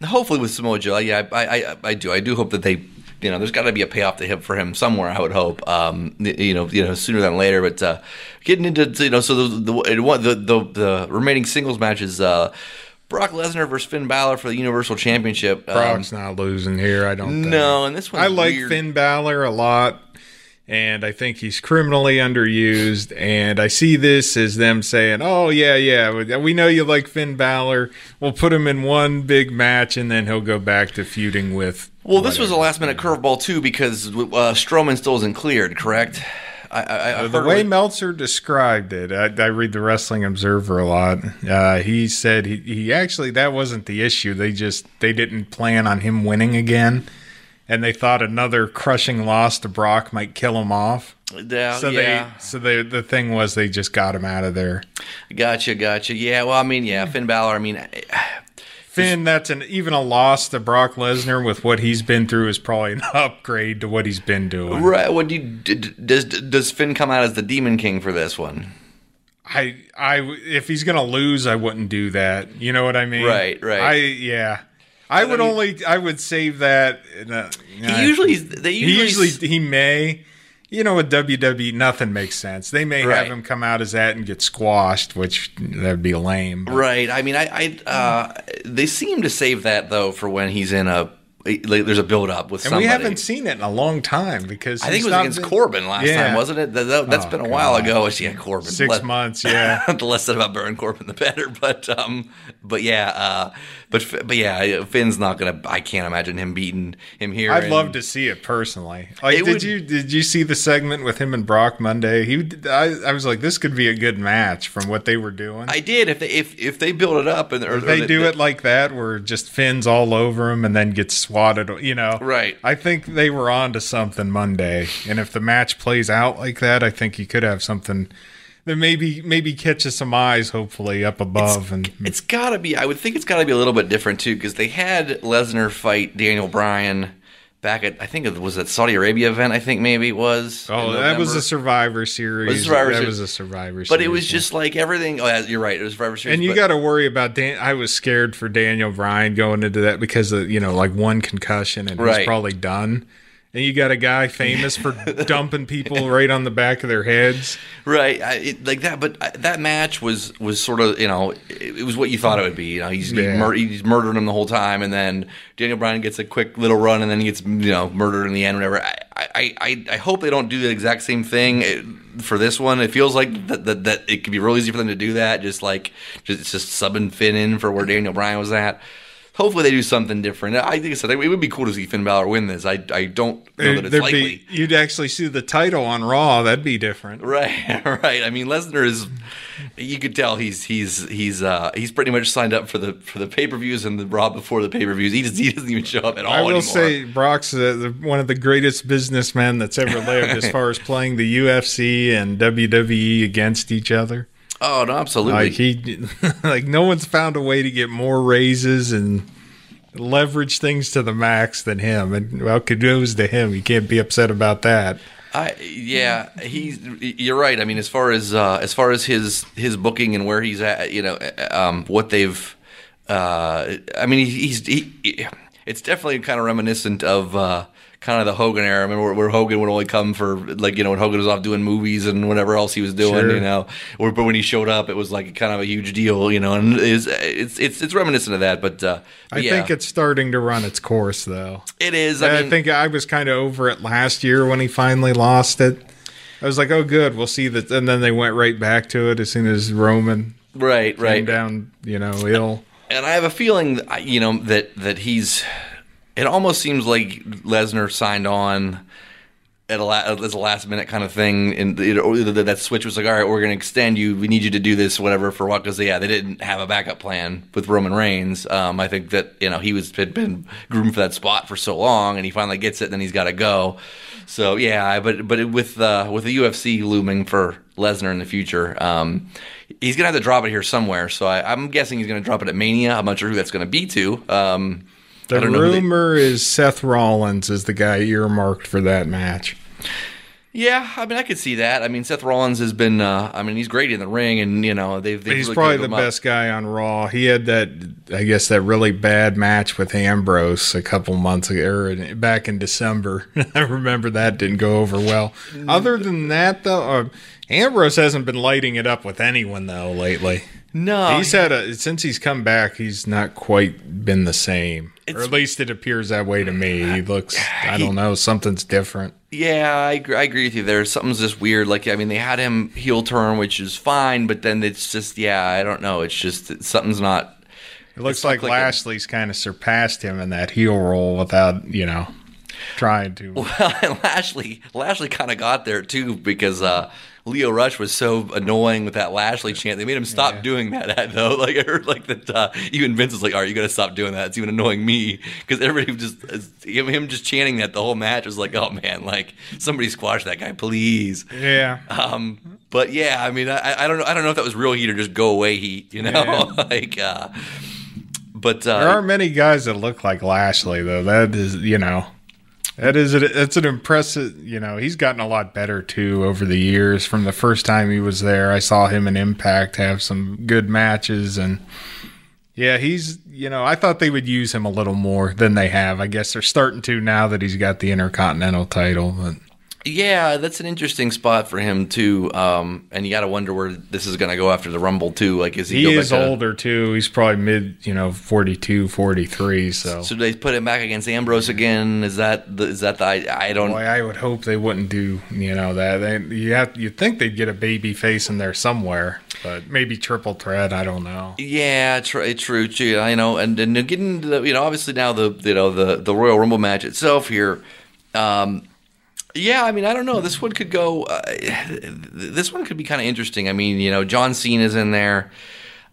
hopefully with Samoa Joe, yeah, I, I, I do, I do hope that they, you know, there's got to be a payoff to him for him somewhere. I would hope, um, you know, you know, sooner than later. But uh, getting into, you know, so the the the, the, the remaining singles matches, uh, Brock Lesnar versus Finn Balor for the Universal Championship. Um, Brock's not losing here. I don't. Think. no, and this one I like weird. Finn Balor a lot, and I think he's criminally underused. And I see this as them saying, "Oh yeah, yeah, we know you like Finn Balor. We'll put him in one big match, and then he'll go back to feuding with." Well, this was a last minute curveball too because uh, Strowman still isn't cleared, correct? I, I, I The way what- Meltzer described it, I, I read the Wrestling Observer a lot. Uh, he said he, he actually that wasn't the issue. They just they didn't plan on him winning again, and they thought another crushing loss to Brock might kill him off. yeah, So yeah. they so they, the thing was they just got him out of there. Gotcha, gotcha. Yeah, well, I mean, yeah, Finn Balor. I mean, I- Finn, that's an even a loss to Brock Lesnar with what he's been through is probably an upgrade to what he's been doing. right? What do you does does Finn come out as the Demon King for this one? I I if he's gonna lose, I wouldn't do that. You know what I mean? Right, right. I yeah. I would only I would save that. A, He usually they he usually, usually he may. You know, with WWE, nothing makes sense. They may Right. have him come out as that and get squashed, which that'd be lame. but- right. I mean, I, I uh, they seem to save that though for when he's in a like, there's a build up with And somebody. we haven't seen it in a long time because I think it was against been- Corbin last Yeah. time, wasn't it? That, that, has Oh, been a while God. ago. Yeah, Corbin. Six Let- months, yeah. the less said about Baron Corbin, the better. But um, but yeah, uh, but but yeah, Finn's not gonna. I can't imagine him beating him here. I'd and- love to see it personally. Like, It did would- you did you see the segment with him and Brock Monday? He, I, I was like, this could be a good match from what they were doing. I did. If they if if they build it up and or, if they or do it like that, where just Finn's all over him and then gets swatted, you know, Right. I think they were on to something Monday, and if the match plays out like that, I think you could have something that maybe maybe catches some eyes, hopefully up above, and It's got to be. I would think it's got to be a little bit different too, because they had Lesnar fight Daniel Bryan back at I think it was at Saudi Arabia event. I think maybe it was. oh, that was a Survivor Series. Was Survivor that Series. was a Survivor Series, But it was yeah. just like everything. Oh, yeah, you're right. It was Survivor Series. And you got to worry about Dan. I was scared for Daniel Bryan going into that because of you know like one concussion and Right. he's probably done. And you got a guy famous for dumping people right on the back of their heads. Right, I, it, like that. But I, that match was was sort of you know it, it was what you thought it would be. You know, he's Yeah. he's, mur- he's murdering him the whole time, and then Daniel Bryan gets a quick little run, and then he gets you know murdered in the end. Whatever. I I, I, I hope they don't do the exact same thing it, for this one. It feels like that, that that it could be real easy for them to do that. Just like just just subbing Finn in for where Daniel Bryan was at. Hopefully they do something different. I think I said it would be cool to see Finn Balor win this. I I don't know that it's There'd likely. be, you'd actually see the title on Raw. That'd be different. Right, right. I mean, Lesnar is. You could tell he's he's he's uh he's pretty much signed up for the for the pay per views and the Raw before the pay per views. He just he doesn't even show up at all I will anymore. say Brock's uh, the, one of the greatest businessmen that's ever lived as far as playing the UFC and WWE against each other. Oh no, absolutely. Like he, like no one's found a way to get more raises and leverage things to the max than him. And well, kudos to him. You can't be upset about that. I yeah, he's you're right. I mean, as far as uh, as far as his his booking and where he's at, you know, um, what they've. Uh, I mean, he's he, he it's definitely kind of reminiscent of uh, kind of the Hogan era. I remember where, where Hogan would only come for like you know when Hogan was off doing movies and whatever else he was doing, Sure. you know. Or but when he showed up, it was like kind of a huge deal, you know. And it's it's it's, it's reminiscent of that, but, uh, but I yeah, think it's starting to run its course, though. it is. I, I, mean, think I was kind of over it last year when he finally lost it. I was like, "Oh, good, we'll see that." And then they went right back to it as soon as Roman right, came right. down, you know, ill. and I have a feeling, you know, that that he's. It almost seems like Lesnar signed on at a la- as a last minute kind of thing, and it, that switch was like, all right, we're going to extend you. We need you to do this, whatever, for what? Because yeah, they didn't have a backup plan with Roman Reigns. Um, I think that you know he was had been groomed for that spot for so long, and he finally gets it, and then he's got to go. So yeah, but but with uh, with the UFC looming for Lesnar in the future, um, he's gonna have to drop it here somewhere. So I, I'm guessing he's gonna drop it at Mania. I'm not sure who that's gonna be to. Um, The who they- rumor is Seth Rollins is the guy earmarked for that match. yeah, I mean I could see that. I mean Seth Rollins has been. Uh, I mean he's great in the ring, and you know they've. they've He's really probably the him up. best guy on Raw. He had that, I guess, that really bad match with Ambrose a couple months ago, back in December. I remember that didn't go over well. Other than that, though, uh, Ambrose hasn't been lighting it up with anyone though lately. No, He's had a since he's come back, he's not quite been the same, or at least it appears that way to me. He looks, I don't know, something's different. Yeah, I agree, I agree with you there. Something's just weird. Like, I mean, they had him heel turn, which is fine, but then it's just, yeah, I don't know. It's just something's not. It looks like clicking. Lashley's kind of surpassed him in that heel role without, you know, trying to. Well, and Lashley, Lashley kind of got there too because uh, Lio Rush was so annoying with that Lashley chant. They made him stop doing that though. Like I heard, like that. Uh, even Vince was like, "All right, you got to stop doing that. It's even annoying me." Because everybody just him, him just chanting that the whole match was like, "Oh man, like somebody squash that guy, please." Yeah. Um, but yeah, I mean, I, I don't know. I don't know if that was real heat or just go away heat. You know, Yeah. like. Uh, but There uh, aren't many guys that look like Lashley, though. That is, you know, that is, it's an impressive, you know, he's gotten a lot better too over the years. From the first time he was there, I saw him in Impact have some good matches. And yeah, he's, you know, I thought they would use him a little more than they have. I guess they're starting to now that he's got the Intercontinental title. But yeah, that's an interesting spot for him too. Um, and you got to wonder where this is going to go after the Rumble too. Like, is he, he is to- older too. He's probably mid, you know, 42, 43. So. So they put him back against Ambrose again. Is that the, is that the I, I don't Boy, I would hope they wouldn't do you know that. They, you have you'd think they'd get a baby face in there somewhere, but maybe triple threat. I don't know. Yeah, tr- true, true. I know, and and getting to the, you know, obviously now the you know the the Royal Rumble match itself here. Um, yeah, I mean, I don't know. This one could go. Uh, this one could be kind of interesting. I mean, you know, John Cena's in there.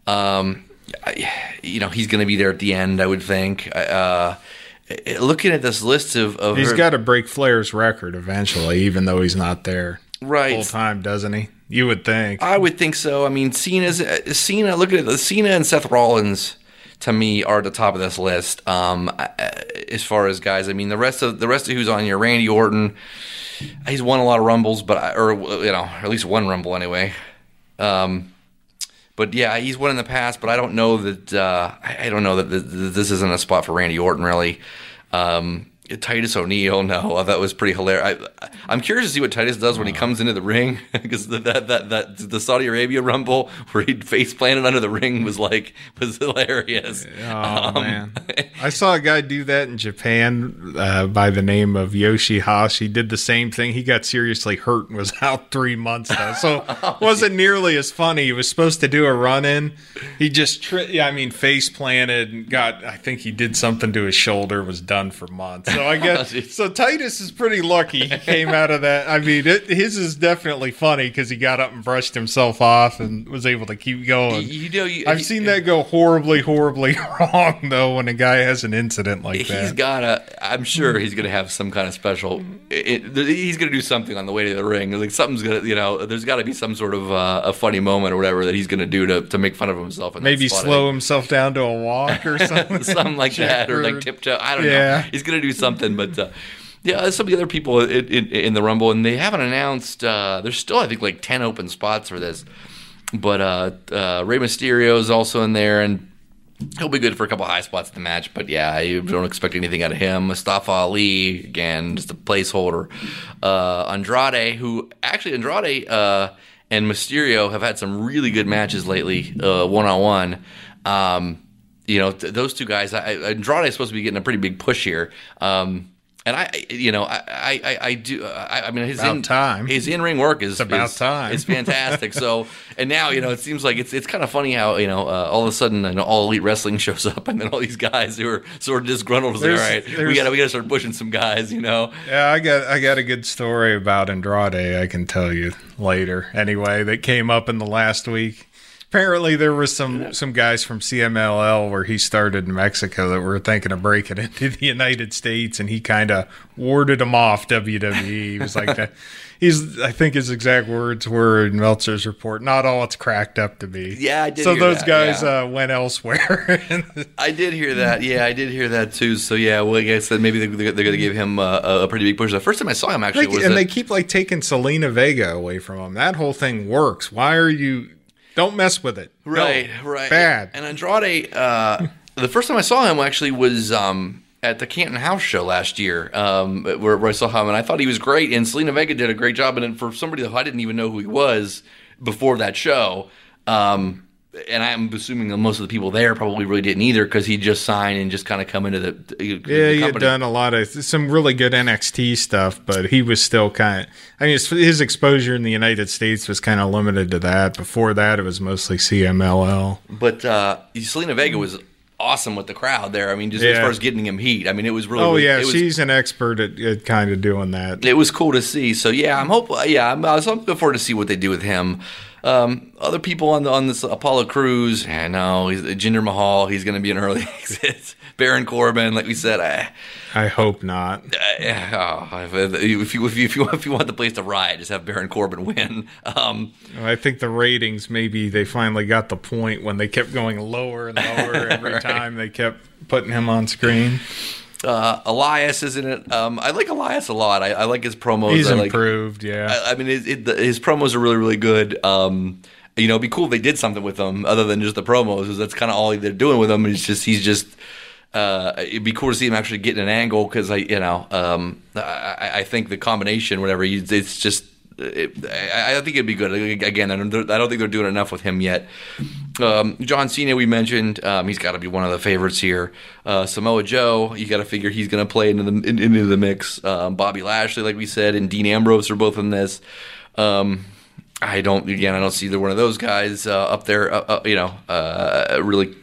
Um, I, you know, he's going to be there at the end. I would think. Uh, looking at this list of, of He's got to break Flair's record eventually, even though he's not there right full time, doesn't he? You would think. I would think so. I mean, Cena's uh, Cena. Look at it. Cena and Seth Rollins to me are at the top of this list. Um, as far as guys, I mean, the rest of the rest of who's on here, Randy Orton. He's won a lot of rumbles, but I- or you know, at least one rumble anyway. Um, but yeah, he's won in the past, but I don't know that. Uh, I don't know that th- th- this isn't a spot for Randy Orton really. Um, Titus O'Neil, no, that was pretty hilarious. I, I'm curious to see what Titus does when he comes into the ring because that, that that that the Saudi Arabia Rumble where he face planted under the ring was like was hilarious. Oh Um, man, I saw a guy do that in Japan uh, by the name of Yoshihashi. He did the same thing. He got seriously hurt and was out three months though, so Oh, wasn't nearly as funny. He was supposed to do a run in. He just, tri- yeah, I mean, face planted and got. I think he did something to his shoulder. Was done for months. So I guess so. Titus is pretty lucky. He came out of that. I mean, it, his is definitely funny because he got up and brushed himself off and was able to keep going. You know, you, I've seen that go horribly, horribly wrong though when a guy has an incident like He's that. gotta. I'm sure he's gonna have some kind of special. It, he's gonna do something on the way to the ring. Like something's gonna, you know, there's got to be some sort of uh, a funny moment or whatever that he's gonna do to, to make fun of himself. Maybe slow himself down to a walk or something. something like that, or like tiptoe. I don't Yeah. know. He's gonna do something, but. Uh, yeah, some of the other people in, in, in the Rumble, and they haven't announced. Uh, there's still, I think, like ten open spots for this. But uh, uh, Rey Mysterio is also in there, and he'll be good for a couple high spots in the match. But yeah, I don't expect anything out of him. Mustafa Ali again, just a placeholder. Uh, Andrade, who actually Andrade uh, and Mysterio have had some really good matches lately, one on one. You know, th- those two guys. I, Andrade is supposed to be getting a pretty big push here. Um, and I, you know, I, I, I do. I, I mean, his About in, time. his in ring work is It's about is- time. It's fantastic. so, and now you know, it seems like it's it's kind of funny how you know uh, all of a sudden an all elite wrestling shows up, and then all these guys who are sort of disgruntled like, all right, we gotta we gotta start pushing some guys, you know. Yeah, I got I got a good story about Andrade. I can tell you later. Anyway, that came up in the last week. Apparently, there was some some guys from CMLL where he started in Mexico that were thinking of breaking into the United States, and he kind of warded them off. WWE. He was like, that. he's I think his exact words were in Meltzer's report, "Not all it's cracked up to be." Yeah, I did So hear those that, guys yeah. uh, went elsewhere. I did hear that. Yeah, I did hear that too. So yeah, well, I said, maybe they're, they're gonna give him uh, a pretty big push. The first time I saw him actually Like, and at- they keep like taking Zelina Vega away from him. That whole thing works. Why are you? Don't mess with it. No. Right, right. Bad. And Andrade, uh, the first time I saw him actually was um, at the Canton House show last year, um, where, where I saw him, and I thought he was great. And Zelina Vega did a great job. And for somebody who I didn't even know who he was before that show, um, and I'm assuming that most of the people there probably really didn't either because he just signed and just kind of come into the, Yeah, the he had done a lot of some really good NXT stuff, but he was still kind of. I mean, his, his exposure in the United States was kind of limited to that. Before that, it was mostly CMLL. But uh, Zelina Vega was awesome with the crowd there. I mean, just as far as getting him heat. I mean, it was really. Oh yeah, it was, she's an expert at, at kind of doing that. it was cool to see. So yeah, I'm hope. Yeah, I'm, I was looking forward to see what they do with him. Um, other people on the on this Apollo Crews, I know he's Jinder Mahal. He's going to be an early exit. Baron Corbin, like we said, I, I hope not. I, oh, if you if you if you if you want the place to ride, just have Baron Corbin win. Um, I think the ratings maybe they finally got the point when they kept going lower and lower every time they kept putting him on screen. Uh, Elias is in it. Um, I like Elias a lot. I, I like his promos. He's I like, improved, yeah. I, I mean, it, it, the, his promos are really, really good. Um, you know, it'd be cool if they did something with him other than just the promos. That's kind of all they're doing with him. It's just he's just. Uh, it'd be cool to see him actually getting an angle because I, you know, um, I- I think the combination, whatever, it's just. It, I, I think it'd be good. Again, I don't, I don't think they're doing enough with him yet. Um, John Cena, we mentioned, um, he's got to be one of the favorites here. Uh, Samoa Joe, you got to figure he's going to play into the in, into the mix. Um, Bobby Lashley, like we said, and Dean Ambrose are both in this. Um, I don't again. I don't see either one of those guys uh, up there. Uh, uh, you know, uh, really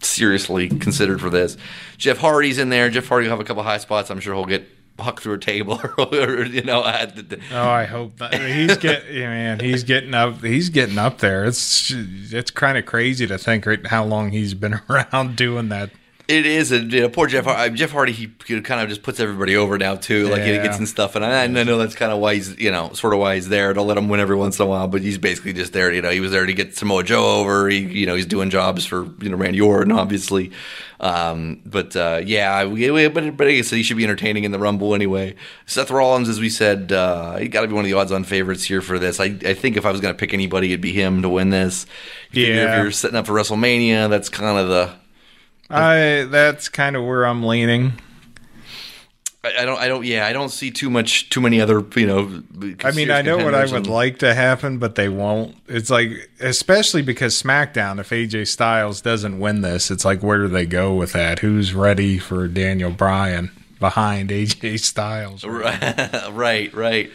seriously considered for this. Jeff Hardy's in there. Jeff Hardy will have a couple high spots. I'm sure he'll get hucked through a table or you know. At the, Oh, I hope that he's get yeah, man. He's getting up. He's getting up there. It's it's kind of crazy to think right how long he's been around doing that. It is a you know, poor Jeff. Hardy. Jeff Hardy, he kind of just puts everybody over now too. Like he Yeah. gets and stuff, and I, I know that's kind of why he's you know sort of why he's there to let him win every once in a while. But he's basically just there. You know, he was there to get Samoa Joe over. He you know he's doing jobs for you know Randy Orton, obviously. Um, but uh, yeah, we, we, but but I guess he should be entertaining in the Rumble anyway. Seth Rollins, as we said, uh, he got to be one of the odds-on favorites here for this. I, I think if I was going to pick anybody, it'd be him to win this. You Yeah. if you're setting up for WrestleMania, that's kind of the I that's kind of where I'm leaning. I I don't. I don't. Yeah, I don't see too much. Too many other. You know. I mean, I know what I would and- like to happen, but they won't. It's like, especially because SmackDown, if AJ Styles doesn't win this, it's like, where do they go with that? Who's ready for Daniel Bryan behind AJ Styles? Right. Right.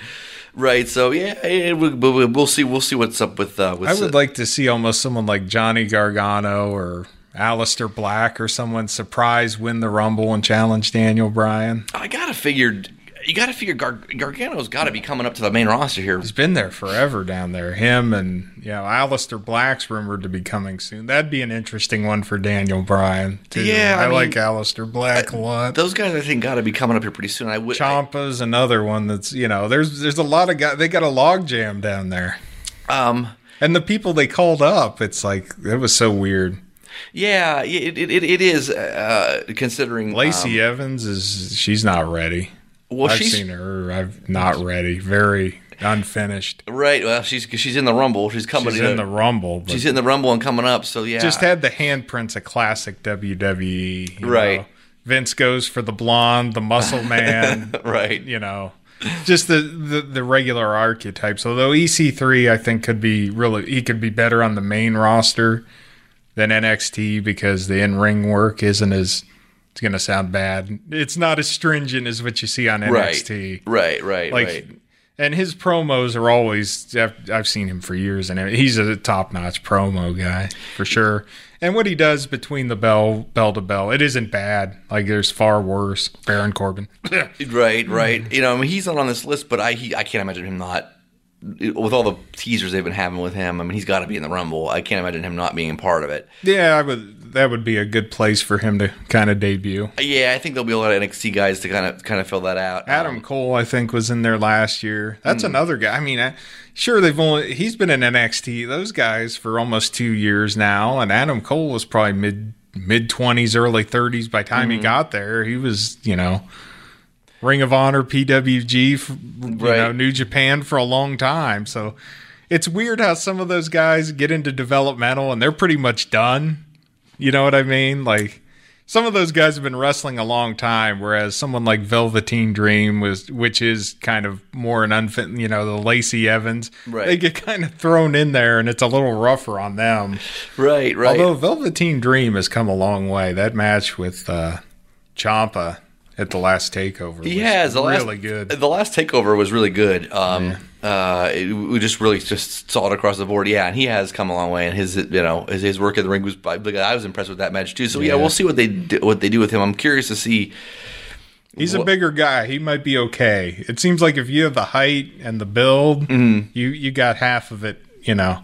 Right. So yeah, we, we- we'll see. We'll see what's up with. Uh, with I would like to see almost someone like Johnny Gargano or Aleister Black or someone surprise win the Rumble and challenge Daniel Bryan. I gotta figure. You gotta figure Gar- Gargano's got to be coming up to the main roster here. He's been there forever down there. Him and you know Aleister Black's rumored to be coming soon. That'd be an interesting one for Daniel Bryan. Too. Yeah, I, I mean- like Aleister Black a lot. Those guys, I think, got to be coming up here pretty soon. I would. Ciampa's another one that's you know there's there's a lot of guys. They got a log jam down there, Um. and the people they called up, it's like it was so weird. Yeah. It. It. It, is. Uh, considering Lacey um, Evans is she's not ready. well, I've seen her. I've not ready. Very unfinished. Right. Well, she's she's in the Rumble. She's coming. She's to, in the Rumble. She's in the Rumble and coming up. So yeah. just had the handprints of classic WWE. Right. know. Vince goes for the blonde, the muscle man. right. you know, just the, the the regular archetypes. Although EC3, I think could be really he could be better on the main roster than NXT because the in ring work isn't as it's going to sound bad. It's not as stringent as what you see on NXT. Right. Right. right. Like, right. and his promos are always. I've, I've seen him for years, and he's a top notch promo guy for sure. And what he does between the bell bell to bell, it isn't bad. Like there's far worse. Baron Corbin. Right, right. You know, I mean, he's not on this list, but I he, I can't imagine him not. With all the teasers they've been having with him, I mean, he's got to be in the Rumble. I can't imagine him not being part of it. Yeah, I would. That would be a good place for him to kind of debut. Yeah, I think there'll be a lot of NXT guys to kind of kind of fill that out. Adam Um, Cole, I think, was in there last year. That's another guy. I mean, I, sure they've only he's been in NXT those guys for almost two years now, and Adam Cole was probably mid mid twenties, early thirties by the time he got there. He was, you know, Ring of Honor, PWG, you Right. know, New Japan for a long time. So it's weird how some of those guys get into developmental and they're pretty much done. You know what I mean? Like some of those guys have been wrestling a long time, whereas someone like Velveteen Dream was, which is kind of more an unfit, you know, the Lacey Evans, Right. they get kind of thrown in there, and it's a little rougher on them. right, right. Although Velveteen Dream has come a long way. That match with uh, Ciampa at the last takeover, he has the really last, good. The last takeover was really good. Um, uh, it, we just really just saw it across the board. Yeah, and he has come a long way, and his you know his, his work in the ring was. I was impressed with that match too. So yeah, Yeah. we'll see what they do, what they do with him. I'm curious to see. He's a bigger guy. He might be okay. It seems like if you have the height and the build, Mm-hmm. you you got half of it, you know.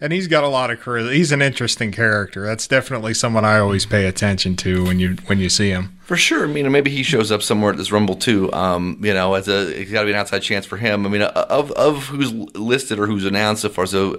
And he's got a lot of charisma. He's an interesting character. That's definitely someone I always pay attention to when you when you see him. For sure. I mean, maybe he shows up somewhere at this Rumble too. Um, you know, as a it's got to be an outside chance for him. I mean, uh, of of who's listed or who's announced so far. So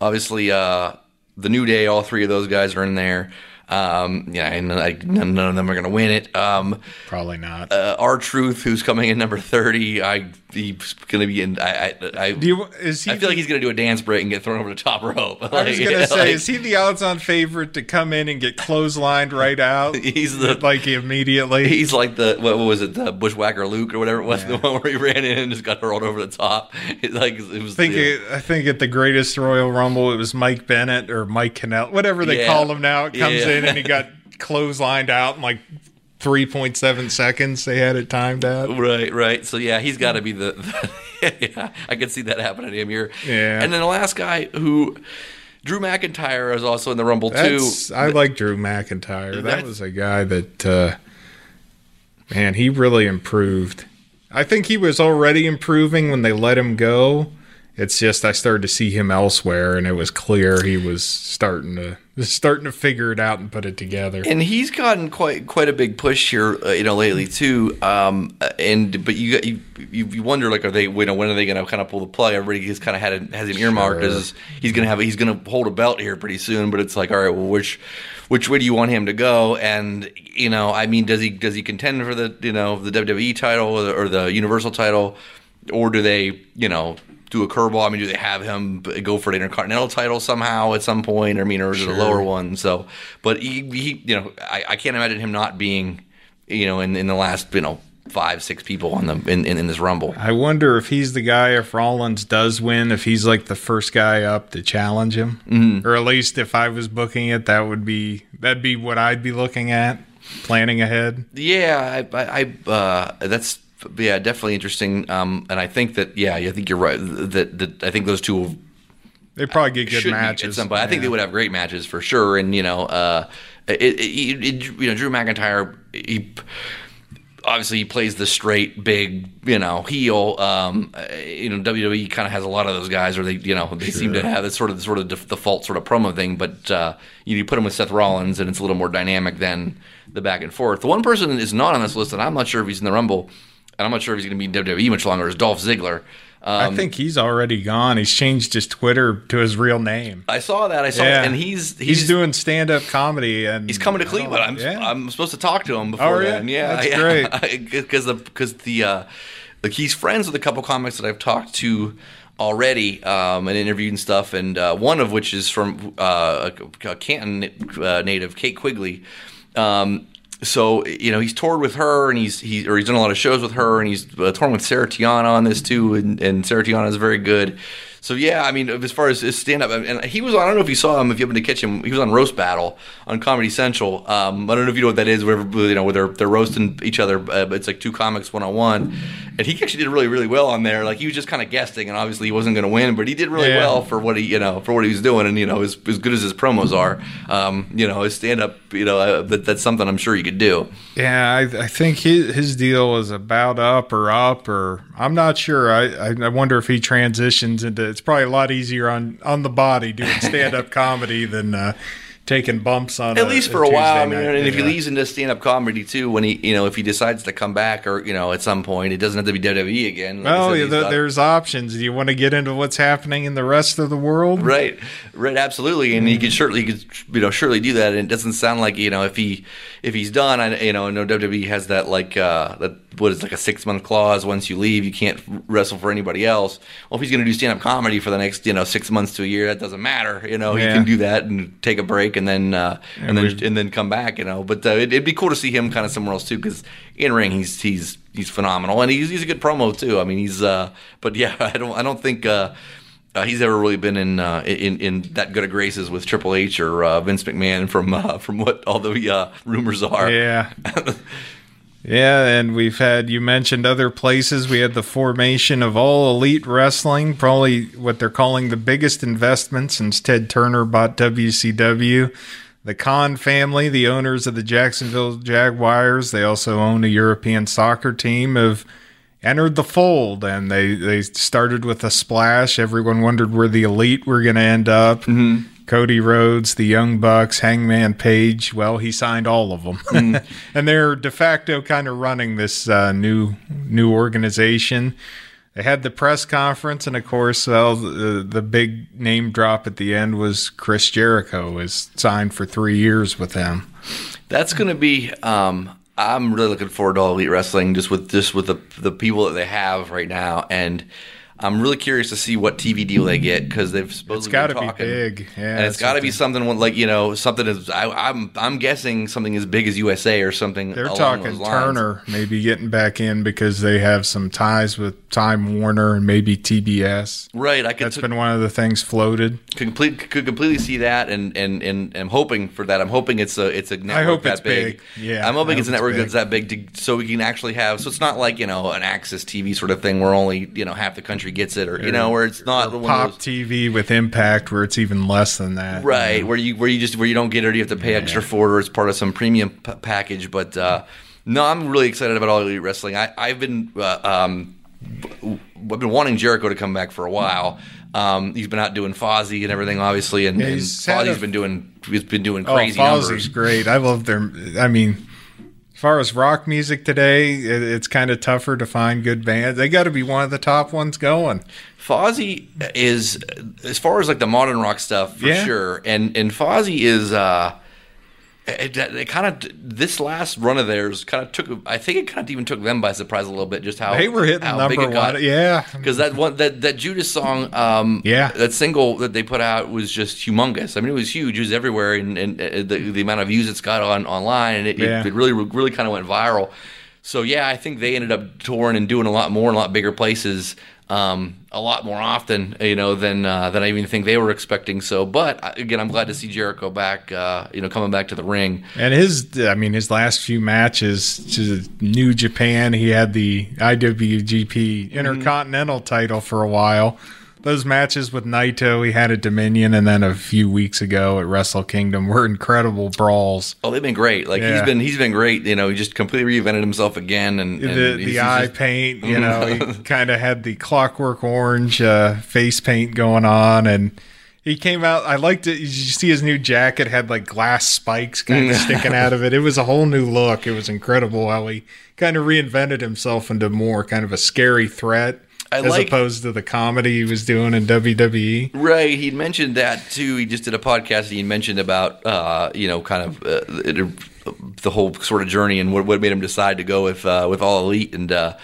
obviously, uh, the New Day, all three of those guys are in there. Um, yeah, and like none, none of them are going to win it. Um, Probably not. uh, R-Truth, who's coming in number thirty, I he's going to be in. I I, I, Do you, is he? I feel like he's going to do a dance break and get thrown over the top rope. I was gonna say, is he the odds-on favorite to come in and get clotheslined right out? He's the like immediately. He's like the what, what was it, the Bushwhacker Luke or whatever it was, the one where he ran in and just got hurled over the top. It, like it was. I think it, I think at the greatest Royal Rumble it was Mike Bennett or Mike Cannell, whatever they Yeah. call him now. It comes Yeah. in and he got clotheslined out and like three point seven seconds. They had it timed out. right, right. So yeah, he's got to be the. yeah, I could see that happening to him here. Yeah. And then the last guy who. Drew McIntyre is also in the Rumble That's, too. I like Drew McIntyre. That was a guy that uh, man, he really improved. I think he was already improving when they let him go. It's just I started to see him elsewhere, and it was clear he was starting to starting to figure it out and put it together. and he's gotten quite quite a big push here, uh, you know, lately too. Um, and but you you you wonder like, are they you know when are they going to kind of pull the plug? Everybody has kind of had it, has him earmarked Sure. as he's going to have he's going to hold a belt here pretty soon. But it's like, all right, well, which which way do you want him to go? And you know, I mean, does he does he contend for the you know the WWE title or the, or the Universal title, or do they you know? Do a curveball. I mean, do they have him go for the Intercontinental title somehow at some point? I mean, or is it a lower one? So, but he, he you know, I, I can't imagine him not being, you know, in, in the last, you know, five, six people on the in, in, in this rumble. I wonder if he's the guy if Rollins does win, if he's like the first guy up to challenge him, mm-hmm. or at least if I was booking it, that would be that'd be what I'd be looking at, planning ahead. Yeah, I, I, I uh, that's yeah, definitely interesting. Um, and I think that yeah, I think you're right. That, that I think those two will They probably get good matches. at some point. I think they would have great matches for sure. And you know, uh, it, it, it, you know, Drew McIntyre, he obviously he plays the straight, big, you know, heel. Um, you know, WWE kind of has a lot of those guys, or they, you know, they seem to have this sort of sort of def- default sort of promo thing. But uh, you, you put him with Seth Rollins, and it's a little more dynamic than the back and forth. The one person that is not on this list, and I'm not sure if he's in the Rumble, and I'm not sure if he's going to be in WWE much longer, is Dolph Ziggler. Um, I think he's already gone. He's changed his Twitter to his real name. I saw that. I saw, Yeah. and he's He's, he's, doing stand up comedy and He's coming to Cleveland. I'm yeah. I'm supposed to talk to him before Oh, ya? then. Yeah, That's yeah. great. Because the because the uh, like he's friends with a couple comics that I've talked to already um, and interviewed and stuff, and uh, one of which is from uh, a Canton uh, native, Kate Quigley. Um, so you know he's toured with her, and he's he or he's done a lot of shows with her, and he's uh, touring with Sarah Tiana on this too, and, and Sarah Tiana is very good. So yeah, I mean, as far as his stand up, and he was on. I don't know if you saw him. If you happened to catch him, he was on Roast Battle on Comedy Central. Um, I don't know if you know what that is. Whatever you know, where they're they're roasting each other. Uh, it's like two comics one on one, and he actually did really really well on there. Like he was just kind of guesting, and obviously he wasn't going to win, but he did really Yeah. well for what he you know for what he was doing, and you know as, as good as his promos are, um, you know his stand up, you know uh, that, that's something I'm sure he could do. Yeah, I, I think his, his deal is about up or up, or I'm not sure. I, I, I wonder if he transitions into. It's probably a lot easier on on the body doing stand up comedy than uh, taking bumps on. at least for a, while. I mean, and if he Yeah. leaves into stand up comedy too, when he, you know, if he decides to come back or you know, at some point, it doesn't have to be WWE again. Like Oh, said, yeah, he's there's options. Do you want to get into what's happening in the rest of the world? Right, right, absolutely, and he could certainly, he could, you know, surely do that. And it doesn't sound like you know, if he, if he's done, I, you know, I know WWE has that like uh, that what is like a six month clause. Once you leave, you can't wrestle for anybody else. Well, if he's going to do stand up comedy for the next, you know, six months to a year, that doesn't matter. You know, he can do that and take a break and then uh, and, then and then come back. You know, but uh, it, it'd be cool to see him kind of somewhere else too, because in ring he's he's he's phenomenal and he's he's a good promo too. I mean, he's uh, but yeah, I don't I don't think. Uh, uh, he's ever really been in, uh, in in that good of graces with Triple H or uh, Vince McMahon from uh, from what all the uh, rumors are. Yeah. Yeah, and we've had you mentioned other places. We had the formation of all elite wrestling, probably what they're calling the biggest investment since Ted Turner bought WCW. The Khan family, the owners of the Jacksonville Jaguars, they also own a European soccer team, have entered the fold, and they they started with a splash. Everyone wondered where the elite were going to end up. Mm-hmm. Cody Rhodes, the Young Bucks, Hangman Page. Well, he signed all of them, and they're de facto kind of running this uh, new new organization. They had the press conference, and of course, well, the, the big name drop at the end was Chris Jericho is signed for three years with them. That's going to be. Um, I'm really looking forward to all elite wrestling, just with just with the the people that they have right now, and I'm really curious to see what TV deal they get because they've supposedly It's got to be big, yeah. and it's got to be something like you know something as I, I'm I'm guessing something as big as USA or something. They're talking. Turner maybe getting back in because they have some ties with Time Warner and maybe TBS. right? I could That's been one of the things floated. complete could completely see that and and and I'm hoping for that. I'm hoping it's a it's a network hope that it's big. Yeah, I'm hoping it's a network it's that's that big to, so we can actually have. So it's not like you know an Access TV sort of thing where only you know half the country gets it or you know where it's not Pop TV with Impact where it's even less than that. right where you where you just where you don't get it or you have to pay extra for it or it's part of some premium p- package. But uh, no, I'm really excited about all elite wrestling. I I've been uh, um, I've been wanting Jericho to come back for a while. Um, he's been out doing Fozzy and everything, obviously, and, and he's had Fozzy's a- been doing he's been doing Oh, crazy Fozzy's numbers. great. I love their. I mean, far as rock music today, it, it's kind of tougher to find good bands. They got to be one of the top ones going. Fozzy is as far as like the modern rock stuff for Yeah. sure, and and Fozzy is uh, it, it kind of this last run of theirs kind of took I think it kind of even took them by surprise a little bit just how They were hitting how big number it got. one. Yeah, Because that one that that Judas song, um, Yeah. that single that they put out was just humongous. I mean, it was huge. It was everywhere, and, and uh, the, the amount of views it's got on online, and it, Yeah. it really really kind of went viral. So yeah, I think they ended up touring and doing a lot more in a lot bigger places, um, a lot more often, you know, than uh, than I even think they were expecting. So, but uh, again, I'm glad to see Jericho back, uh, you know, coming back to the ring. and his. I mean, his last few matches to New Japan, he had the IWGP Intercontinental title for a while. Those matches with Naito, he had at Dominion, and then a few weeks ago at Wrestle Kingdom were incredible brawls. Oh, they've been great. Like he's Yeah. been he's been great. You know, he just completely reinvented himself again, and, and the the he's eye just- paint, you know, he kind of had the clockwork orange uh, face paint going on, and he came out. I liked it. Did you see his new jacket had like glass spikes kind of sticking out of it? It was a whole new look. It was incredible how he kind of reinvented himself into more kind of a scary threat. I as like- opposed to the comedy he was doing in. WWE. Right, he mentioned that too. He just did a podcast. He mentioned about uh, you know kind of uh, it, the whole sort of journey and what, what made him decide to go with uh, with all elite and. Uh,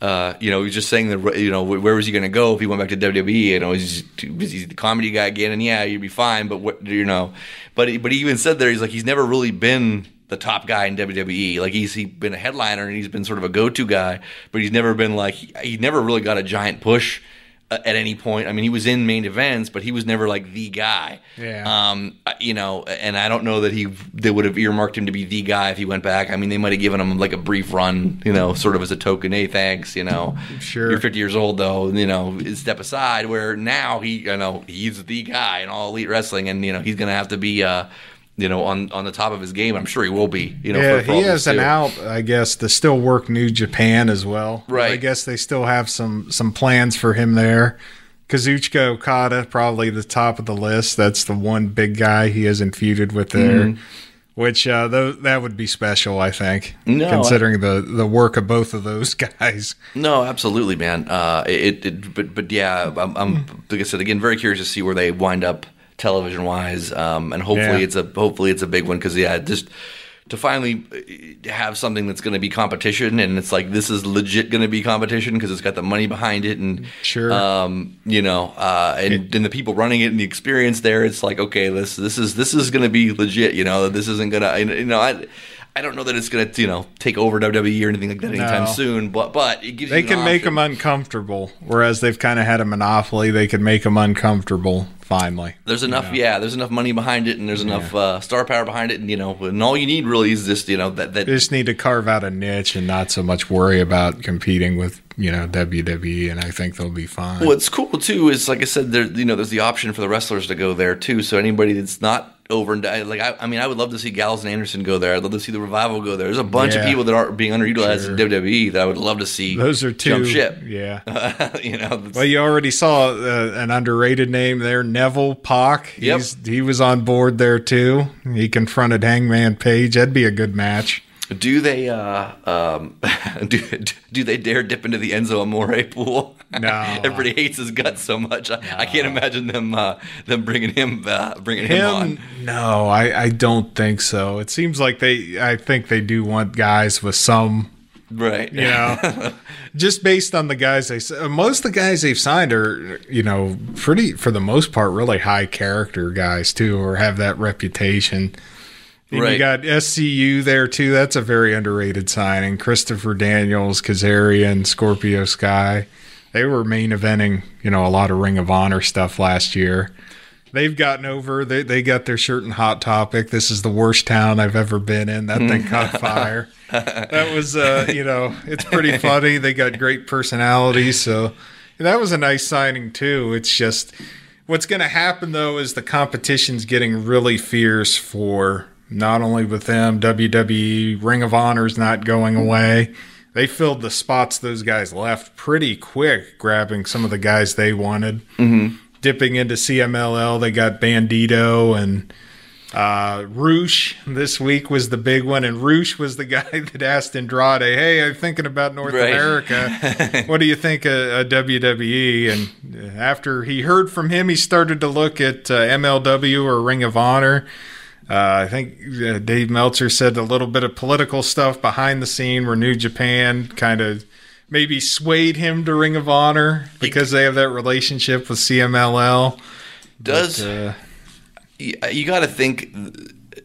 uh, you know, he was just saying that you know where was he going to go if he went back to WWE? You know, he's he's the comedy guy again, and yeah, you'd be fine. But what you know, but he, but he even said there he's like he's never really been the top guy in WWE. Like he's he been a headliner and he's been sort of a go to guy, but he's never been like he, he never really got a giant push uh, at any point. I mean, he was in main events, but he was never like the guy. Yeah. Um, you know, and I don't know that he they would have earmarked him to be the guy if he went back. I mean, they might have given him like a brief run, you know, sort of as a token. Hey, thanks. You know, Sure. You're 50 years old though. You know, step aside. Where now he, you know, he's the guy in all elite wrestling, and you know he's gonna have to be. Uh, you know, on, on the top of his game, I'm sure he will be. You know, Yeah, he has an too. out, I guess, to still work New Japan as well. Right. I guess they still have some some plans for him there. Kazuchika Okada, probably the top of the list. That's the one big guy he hasn't feuded with there. Mm-hmm. Which uh, th- that would be special, I think, No, considering the, the work of both of those guys. No, absolutely, man. Uh, it, it, but, but yeah, I'm, I'm, like I said again, very curious to see where they wind up television wise, um, and hopefully Yeah. it's a hopefully it's a big one because yeah, just to finally uh, have something that's going to be competition, and it's like this is legit going to be competition because it's got the money behind it, and Sure. um, you know, uh, and, and the people running it and the experience there, it's like okay, this this is this is going to be legit. You know, this isn't gonna, you know, I. I don't know that it's going to, you know, take over WWE or anything like that anytime No. soon, but but it gives They you an can make them uncomfortable, whereas they've kind of had a monopoly. They can make them uncomfortable finally. There's enough, yeah. There's enough money behind it, and there's enough uh, star power behind it, and you know, and all you need really is just you know that that They just need to carve out a niche and not so much worry about competing with you know WWE, and I think they'll be fine. What's cool too is, like I said, there you know, there's the option for the wrestlers to go there too. So anybody that's not over and like I, I mean, I would love to see Gallows and Anderson go there. I'd love to see the revival go there. There's a bunch of people that aren't being underutilized Sure. in WWE that I would love to see. Those are two. jump ship. Yeah. you know, Well, you already saw uh, an underrated name there, Neville Pac. Yep. He's, he was on board there too. He confronted Hangman Page. That'd be a good match. Do they uh, um, do do they dare dip into the Enzo Amore pool? No. everybody hates his guts so much. I, I can't imagine them uh, them bringing him uh, bringing him, on. No, I, I don't think so. It seems like they. I think they do want guys with some Right. you know just based on the guys they uh, most of the guys they've signed are you know pretty for the most part really high character guys too or have that reputation and Right. you got SCU there too that's a very underrated signing Christopher Daniels Kazarian Scorpio Sky they were main eventing you know a lot of Ring of Honor stuff last year They've gotten over. They they got their shirt and hot topic. This is the worst town I've ever been in. That thing caught fire. That was uh, you know, it's pretty funny. They got great personalities, so that was a nice signing too. It's just what's going to happen though is the competition's getting really fierce for not only with them, WWE, Ring of Honor's not going away. They filled the spots those guys left pretty quick, grabbing some of the guys they wanted dipping into CMLL. They got Bandito and uh, Roosh this week was the big one, and Roosh was the guy that asked Andrade, "Hey, I'm thinking about North Right. America. what do you think of, of WWE?" And after he heard from him, he started to look at uh, MLW or Ring of Honor. Uh, I think uh, Dave Meltzer said a little bit of political stuff behind the scene where New Japan kind of maybe swayed him to Ring of Honor because they have that relationship with CMLL. Does Uh, you, you got to think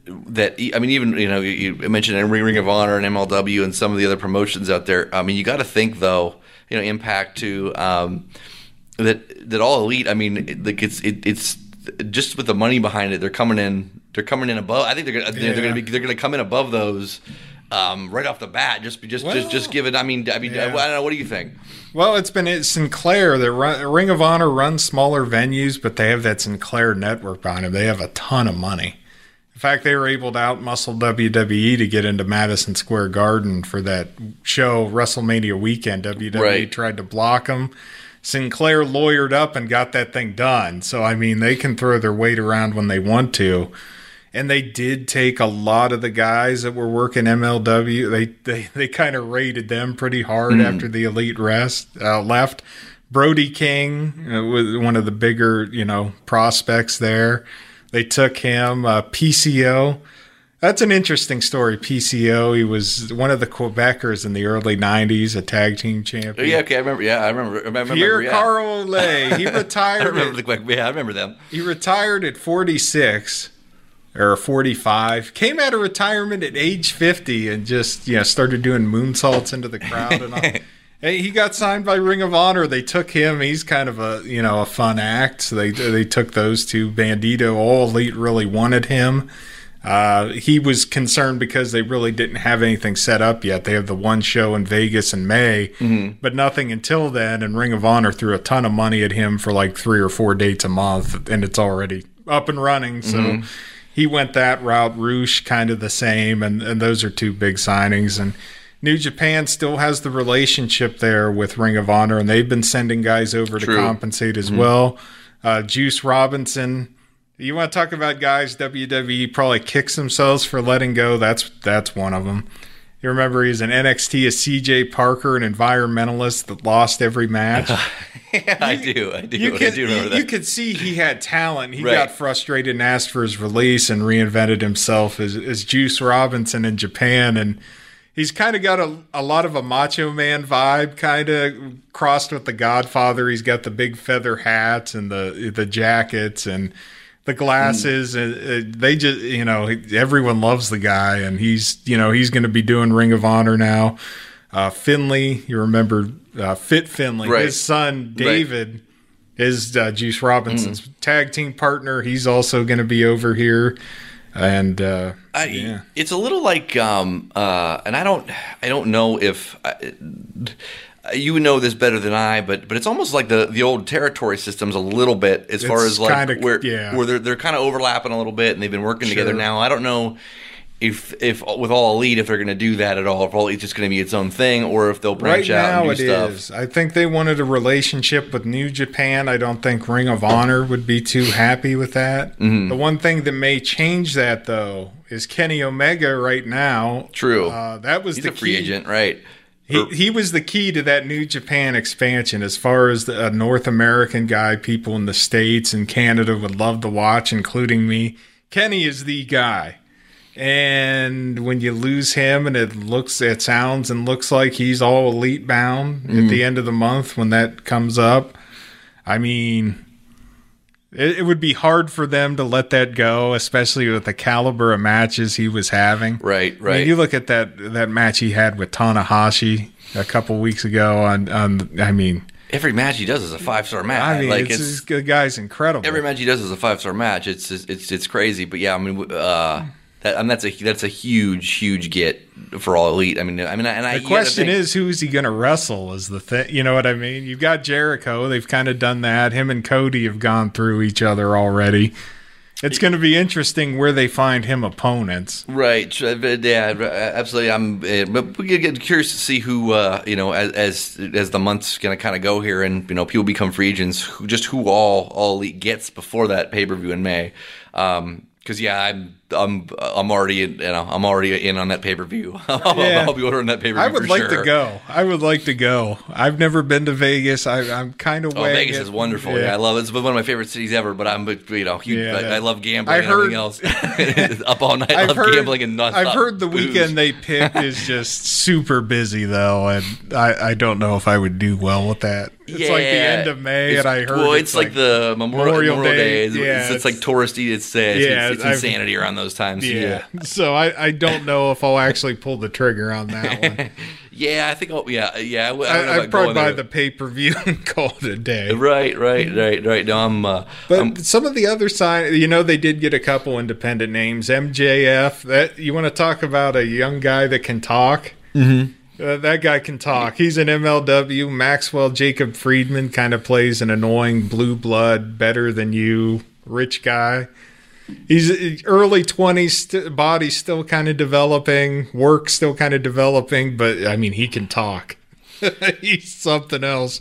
that I mean, even you know, you, mentioned Ring of Honor and MLW and some of the other promotions out there. I mean, you got to think though, you know, Impact to um, that that all elite. I mean, it, like it's it, it's just with the money behind it, they're coming in. They're coming in above. I think they're gonna they're Yeah. gonna be they're gonna come in above those. Um, right off the bat, just just Well, just just give it. I mean, I mean, yeah. I don't know. What do you think? well, it's been at Sinclair. The run, Ring of Honor runs smaller venues, but they have that Sinclair network behind them. They have a ton of money. In fact, they were able to outmuscle WWE to get into Madison Square Garden for that show, WrestleMania weekend. WWE Right. tried to block them. Sinclair lawyered up and got that thing done. So, I mean, they can throw their weight around when they want to. And they did take a lot of the guys that were working MLW. They they, they kind of raided them pretty hard after the elite rest uh, left. Brody King uh, was one of the bigger you know prospects there. They took him. Uh, PCO. That's an interesting story. PCO. He was one of the Quebecers in the early '90s, a tag team champion. Yeah, okay, I remember. Yeah, I remember. I remember Pierre yeah. Carl Ouellet. He retired. I remember at- the. Yeah, I remember them. He retired at 46 or 45. Came out of retirement at age 50 and just, you know, started doing moonsaults into the crowd and all. Hey, he got signed by Ring of Honor. They took him. He's kind of a, you know, a fun act. So they they took those two. Bandito, All Elite really wanted him. Uh, he was concerned because they really didn't have anything set up yet. They have the one show in Vegas in May, but nothing until then. And Ring of Honor threw a ton of money at him for like three or four dates a month, and it's already up and running. So he went that route. Roosh kind of the same, and, and those are two big signings. And New Japan still has the relationship there with Ring of Honor, and they've been sending guys over True. to compensate as well. Uh, Juice Robinson. You want to talk about guys WWE probably kicks themselves for letting go? That's that's one of them. You remember he's an NXT, a CJ Parker, an environmentalist that lost every match. yeah, I do. I do. You I could, do remember you, that. you could see he had talent. He Right. got frustrated and asked for his release and reinvented himself as, as Juice Robinson in Japan. And he's kind of got a, a lot of a macho man vibe, kind of crossed with the Godfather. He's got the big feather hats and the the jackets and the glasses. And uh, they just, you know, everyone loves the guy, and he's, you know, he's going to be doing Ring of Honor now. Uh, Finlay, you remember uh, Fit Finlay, Right. his son David is uh, Juice Robinson's Mm. tag team partner. He's also going to be over here, and uh, I, yeah. It's a little like, um, uh, and I don't, I don't know if uh, you know this better than I, but but it's almost like the the old territory systems a little bit as far as like kinda- where yeah. where they're they're kind of overlapping a little bit, and they've been working together now. I don't know. If if with all elite, if they're going to do that at all, if all elite's just going to be its own thing, or if they'll right branch out now and it do is. I think they wanted a relationship with New Japan. I don't think Ring of Honor would be too happy with that. Mm-hmm. The one thing that may change that though is Kenny Omega right now. True. Uh, that was He's the a free agent, right? He, he was the key to that New Japan expansion as far as the, a North American guy people in the States and Canada would love to watch, including me. Kenny is the guy. And when you lose him and it looks, it sounds and looks like he's all elite bound at mm. the end of the month when that comes up, I mean, it, it would be hard for them to let that go, especially with the caliber of matches he was having. Right, I right. mean, you look at that that match he had with Tanahashi a couple weeks ago on on. I mean, Every match he does is a five star match. I mean, like it's, this guy's incredible. every match he does is a five star match. It's it's it's crazy, but yeah, I mean, uh, that I mean, that's a that's a huge huge get for all elite. I mean, I mean, and I the question is, who's he going to wrestle? Is the thing? You know what I mean? You've got Jericho. They've kind of done that. Him and Cody have gone through each other already. It's going to be interesting where they find him opponents. right? Yeah, absolutely. I'm, uh, but we get- get curious to see who uh, you know as as as the months going to kind of go here, and you know people become free agents. Who, just who all all elite gets before that pay per view in May. Um, because yeah, I'm I'm I'm already in, you know I'm already in on that pay per view. I'll, Yeah. I'll be ordering that pay per view. I would like to go. I would like to go. I've never been to Vegas. I, I'm kind of. Oh, Vegas is wonderful. Yeah. I love it. It's one of my favorite cities ever. But I'm, you know, huge, Yeah, I, I love gambling I and everything heard- else. Up all night, I love heard, gambling and nonstop. I've heard the booze. weekend they pick is just super busy though, and I, I don't know if I would do well with that. It's like the end of May, It's- and I heard well, it's, like, the Memorial, Memorial Day. Day. It's, Yeah, it's, it's like touristy. It's, uh, it's, Yeah, it's, it's insanity around those times. yeah. Yeah, So I, I don't know if I'll actually pull the trigger on that one. yeah. I think. I'll, yeah, yeah. I, I I, I'd probably buy there. the pay per view and call it a day. Right, right, right, right. No, I'm. Uh, But I'm- some of the other side, you know, they did get a couple independent names. MJF. That you want to talk about a young guy that can talk? Mm-hmm. Uh, that guy can talk. He's an MLW. Maxwell Jacob Friedman kind of plays an annoying blue blood, better than you, rich guy. He's early twenties, body still kind of developing, work still kind of developing, but I mean, he can talk. He's something else.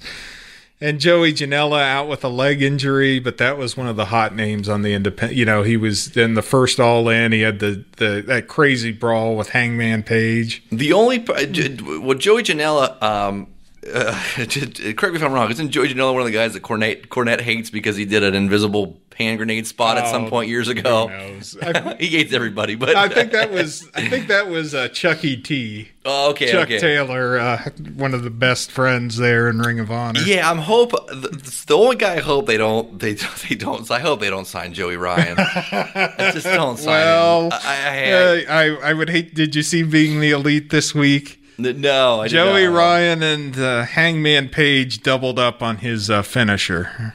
And Joey Janela out with a leg injury, but that was one of the hot names on the independent. You know, he was in the first All In. He had the, the that crazy brawl with Hangman Page. The only well, Joey Janela. Um, uh, correct me if I'm wrong. Isn't Joey Janela one of the guys that Cornette Cornette hates because he did an invisible hand grenade spot at some Oh, point years ago. I, he hates everybody, but I think that was I think that was uh, Chucky T. oh, okay, Chuck okay. Taylor, uh, one of the best friends there in Ring of Honor. Yeah, I'm hope the, the only guy I hope they don't they they don't I hope they don't sign Joey Ryan. I just don't sign Well, him. I, I, I, uh, I I would hate. Did you see being the elite this week? no, I Joey. Ryan and uh, Hangman Page doubled up on his uh, finisher.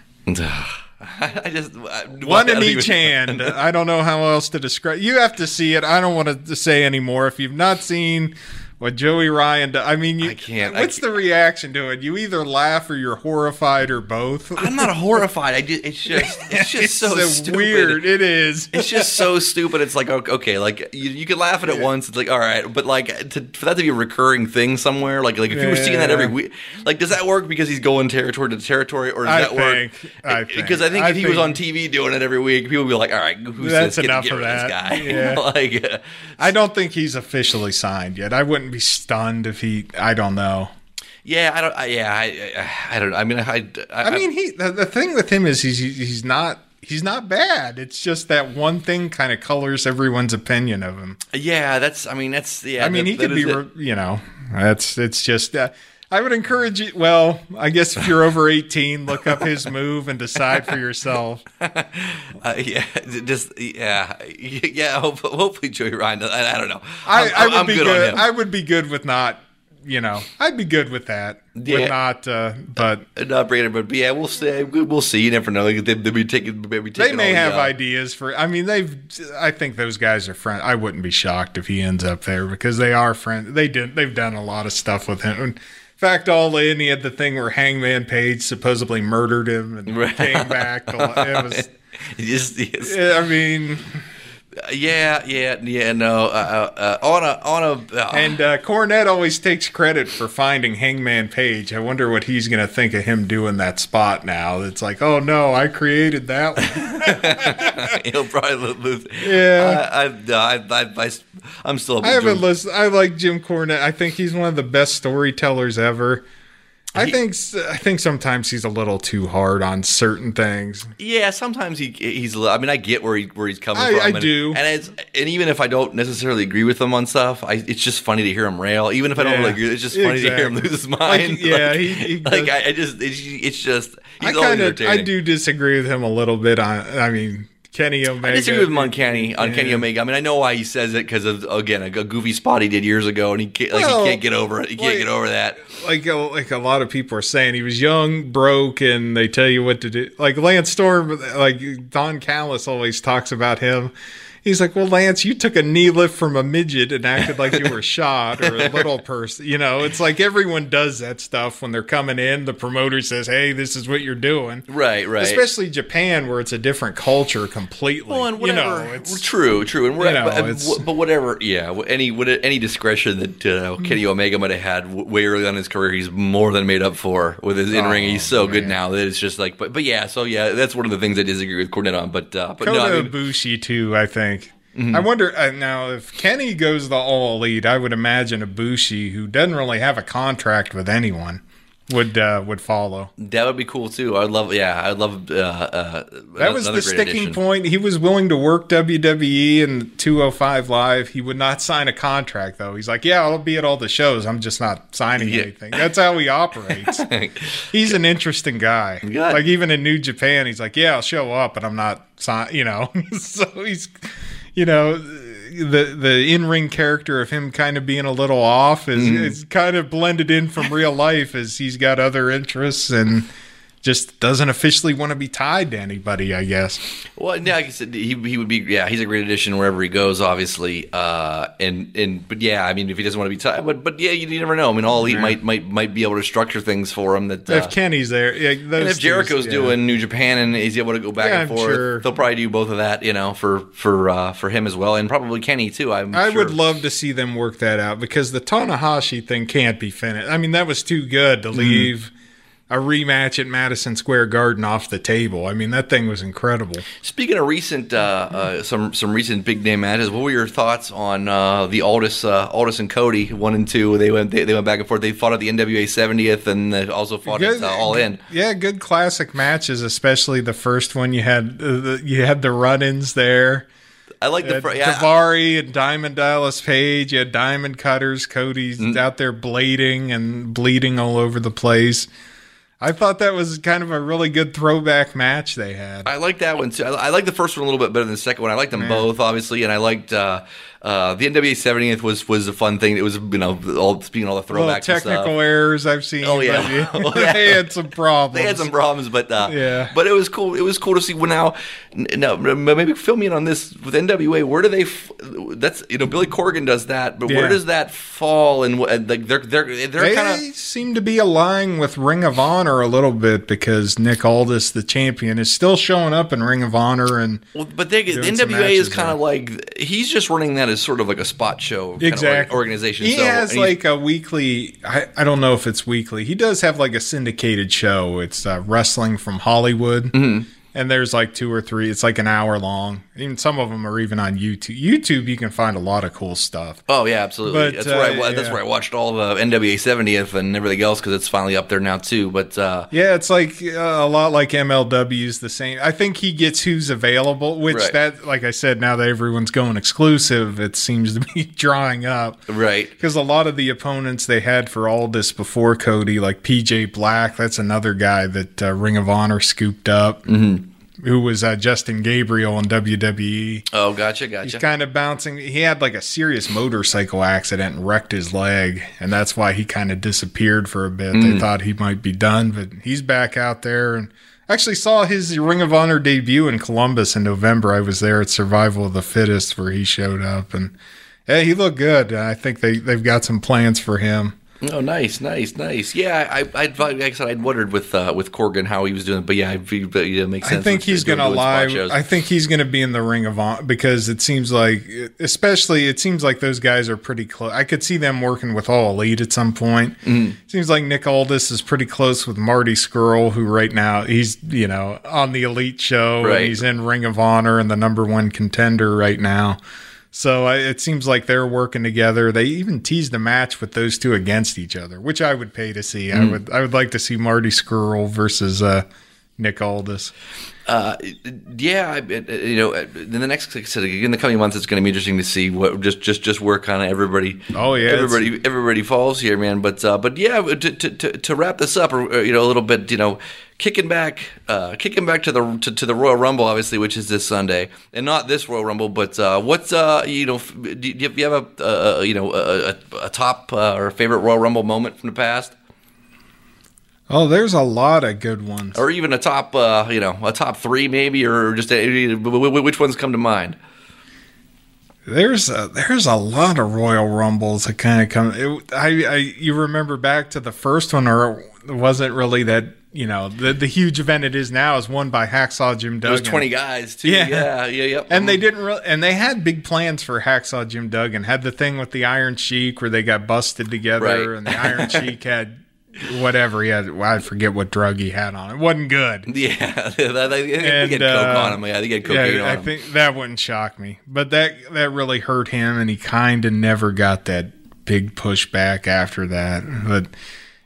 I just I, One in each hand. I don't know how else to describe. You have to see it. I don't want to say anymore. If you've not seen what Joey Ryan, do, I mean, you, I can't- I What's the reaction to it? You either laugh or you're horrified or both. I'm not horrified. I just it's just it's just so, stupid. weird. It is. It's just so stupid. It's like okay, like you, you can laugh at it once. It's like all right, but like to, for that to be a recurring thing somewhere, like like if you were seeing that every week, like does that work because he's going territory to territory, or does I that work? I think- Because I think I if he was on TV doing it every week, people would be like, all right, who's That's this? Get, enough get of of this guy. Yeah. like, uh, I don't think he's officially signed yet. I wouldn't be stunned if he. I don't know. yeah, I don't. I, yeah, I, I, I don't. Know. I mean, I, I, I mean, he. The, the thing with him is he's he's not he's not bad. It's just that one thing kind of colors everyone's opinion of him. yeah, that's. I mean, that's. Yeah, I mean, that- he could be. re- You know, that's it's just. Uh, I would encourage you. Well, I guess if you're over 18, look up his move and decide for yourself. Uh, yeah, just yeah, yeah. Hope, hopefully, Joey Ryan. I, I don't know. I, I'm, would I'm be good, good. I would be good with not. You know, I'd be good with that. Yeah. With not. Uh, but not bringing but yeah, we'll see. We'll see. You never know. They, they'll be taking. They'll be they may all the, have uh, ideas for. I mean, they've. I think those guys are friends. I wouldn't be shocked if he ends up there because they are friends. They did. They've done a lot of stuff with him. In fact, all in, he had the thing where Hangman Page supposedly murdered him and Right. came back. It was. Just, yes. I mean, yeah, yeah, yeah. No, uh, uh, uh, on a on a. Uh, and uh, Cornette always takes credit for finding Hangman Page. I wonder what he's going to think of him doing that spot now. It's like, oh no, I created that one. he'll probably lose. Yeah. I, I, I, I, I, I'm still. a I haven't big- listened. I like Jim Cornette. I think he's one of the best storytellers ever. I He- think I think sometimes he's a little too hard on certain things. Yeah, sometimes he he's. I mean, I get where he where he's coming I- from. I and, do. and it's and even if I don't necessarily agree with him on stuff, I, it's just funny to hear him rail. Even if I don't Yeah, really agree, it's just funny to hear him lose his mind. Like, yeah, like, he- he like I, I just it's, it's just he's I kind of. I do disagree with him a little bit on. I mean, Kenny Omega. I disagree with him on Kenny on Kenny Omega. I mean, I know why he says it because of again a, a goofy spot he did years ago, and he can't, like Well, he can't get over it. He can't like- get over that. like a, like a lot of people are saying he was young, broke, and they tell you what to do. Like Lance Storm, like Don Callis always talks about him. He's like, well, Lance, you took a knee lift from a midget and acted like you were shot or a little person. You know, it's like everyone does that stuff when they're coming in. The promoter says, hey, this is what you're doing. Right, right. Especially Japan, where it's a different culture completely. Well, and you whatever. know, it's true, true, and we're, you know, but, but whatever. Yeah, any any discretion that uh. Kenny Omega might have had way early on in his career, he's more than made up for with his in ring. Oh, he's so good now that it's just like. But but yeah, so yeah, that's one of the things I disagree with Cornette on. But uh, but Kota no, I mean, Mm-hmm. Ibushi too. I think. I wonder uh, now if Kenny goes the all elite. I would imagine Ibushi, who doesn't really have a contract with anyone, would uh, would follow. that would be cool too. I'd love. Yeah, I'd love. Uh, uh, That was the sticking point. He was willing to work WWE and 205 Live. He would not sign a contract though. He's like, "Yeah, I'll be at all the shows. I'm just not signing Yeah. anything." That's how he operates. he's an interesting guy. Like even in New Japan, he's like, "Yeah, I'll show up, but I'm not sign." You know, so he's, you know, the the in ring character of him kind of being a little off is mm-hmm. is kind of blended in from real life as he's got other interests and just doesn't officially want to be tied to anybody. I guess. Well, yeah, like I said, he he would be. Yeah, he's a great addition wherever he goes, obviously. Uh, and and but yeah, I mean, if he doesn't want to be tied, but but yeah, you, you never know. I mean, all elite might might might be able to structure things for him that. Uh, if Kenny's there, yeah, those and if Jericho's yeah. doing New Japan and he's able to go back Yeah, and forth, sure. they'll probably do both of that, you know, for for uh, for him as well, and probably Kenny too. I'm I sure. would love to see them work that out because the Tanahashi thing can't be finished. I mean, that was too good to Mm-hmm. A rematch at Madison Square Garden off the table. I mean, that thing was incredible. Speaking of recent, uh, uh, some some recent big name matches, what were your thoughts on uh, the Aldis uh, Aldis and Cody one and two? They went they, they went back and forth. They fought at the NWA 70th and they also fought at uh, All In. Yeah, good classic matches, especially the first one. You had uh, the, you had the run-ins there. I like the fr- yeah, Davari and Diamond Dallas Page. You had Diamond Cutters. Cody's Mm-hmm. out there blading and bleeding all over the place. I thought that was kind of a really good throwback match they had. I like that one too. I, I like the first one a little bit better than the second one. I liked them both, obviously, and I liked uh, uh, the NWA 70th was was a fun thing. It was you know all speaking all the throwbacks technical errors I've seen. Oh, yeah. Oh, yeah. they had some problems. They had some problems, but uh, Yeah. but it was cool. It was cool to see. Well, now, now maybe fill me in on this with NWA. Where do they? F- that's you know Billy Corgan does that, but where does that fall? And like they're they're they're They kind of seem to be aligning with Ring of Honor a little bit because Nick Aldis, the champion, is still showing up in Ring of Honor and Well, but they, the NWA is kind of like he's just running that as sort of like a spot show kind of exactly or- organization. He so, has like a weekly. I, I don't know if it's weekly. He does have like a syndicated show. It's uh, wrestling from Hollywood, Mm-hmm. and there's like two or three. It's like an hour long. Even some of them are even on YouTube. YouTube, you can find a lot of cool stuff. Oh yeah, absolutely. But, that's where I, uh, wa- that's where I watched all the NWA 70th and everything else because it's finally up there now too. But uh, Yeah, it's like uh, a lot like MLW's the same. I think he gets who's available, which Right. that, like I said, now that everyone's going exclusive, it seems to be drying up. right, Because a lot of the opponents they had for all this before Cody, like PJ Black, that's another guy that uh, Ring of Honor scooped up, mm-hmm. Who was uh, Justin Gabriel in WWE. oh gotcha, gotcha. He's kind of bouncing. He had like a serious motorcycle accident and wrecked his leg, and that's why he kind of disappeared for a bit. Mm. They thought he might be done, but he's back out there and actually saw his Ring of Honor debut in Columbus in November. I was there at Survival of the Fittest where he showed up, and yeah, he looked good. I think they they've got some plans for him. Oh, nice, nice, nice. Yeah, I, I, I like I said, I'd wondered with uh, with Corgan how he was doing, but yeah, I, but yeah, it makes sense. I think he's going to live. I think he's going to be in the Ring of Honor because it seems like, especially, it seems like those guys are pretty close. I could see them working with All Elite at some point. Mm-hmm. Seems like Nick Aldis is pretty close with Marty Scurll, who right now he's you know on the Elite show Right. and he's in Ring of Honor and the number one contender right now. So I, it seems like they're working together. They even teased a match with those two against each other, which I would pay to see. Mm. I would I would like to see Marty Scurll versus uh, Nick Aldis. Uh, yeah, I- it- it- you know, in the next like I said, in the coming months, it's going to be interesting to see what just just just kind of everybody. Oh, yeah, everybody everybody falls here, man. But uh, but yeah, to, to, to, to wrap this up, or, you know, a little bit, you know, kicking back, uh, kicking back to the to, to the Royal Rumble, obviously, which is this Sunday, and not this Royal Rumble, but uh, what's uh, you know, do you, do you have a uh, you know a, a, top uh, or a favorite Royal Rumble moment from the past? Oh, there's a lot of good ones. or even a top, uh, you know, a top three maybe, or just a, which ones come to mind? There's a, there's a lot of Royal Rumbles that kind of come. It, I, I you remember back to the first one, or it wasn't really that. You know, the the huge event it is now is won by Hacksaw Jim There was twenty guys too. Yeah. Yeah, yeah, yep. And they didn't really, and they had big plans for Hacksaw Jim Duggan. Had the thing with the Iron Sheik where they got busted together, Right. and the Iron Sheik had whatever he had. Well, I forget what drug he had on. It wasn't good. yeah, they, And, had coke uh, on him. Yeah, they had cocaine yeah, I him. think that wouldn't shock me. But that that really hurt him, and he kind of never got that big pushback after that. But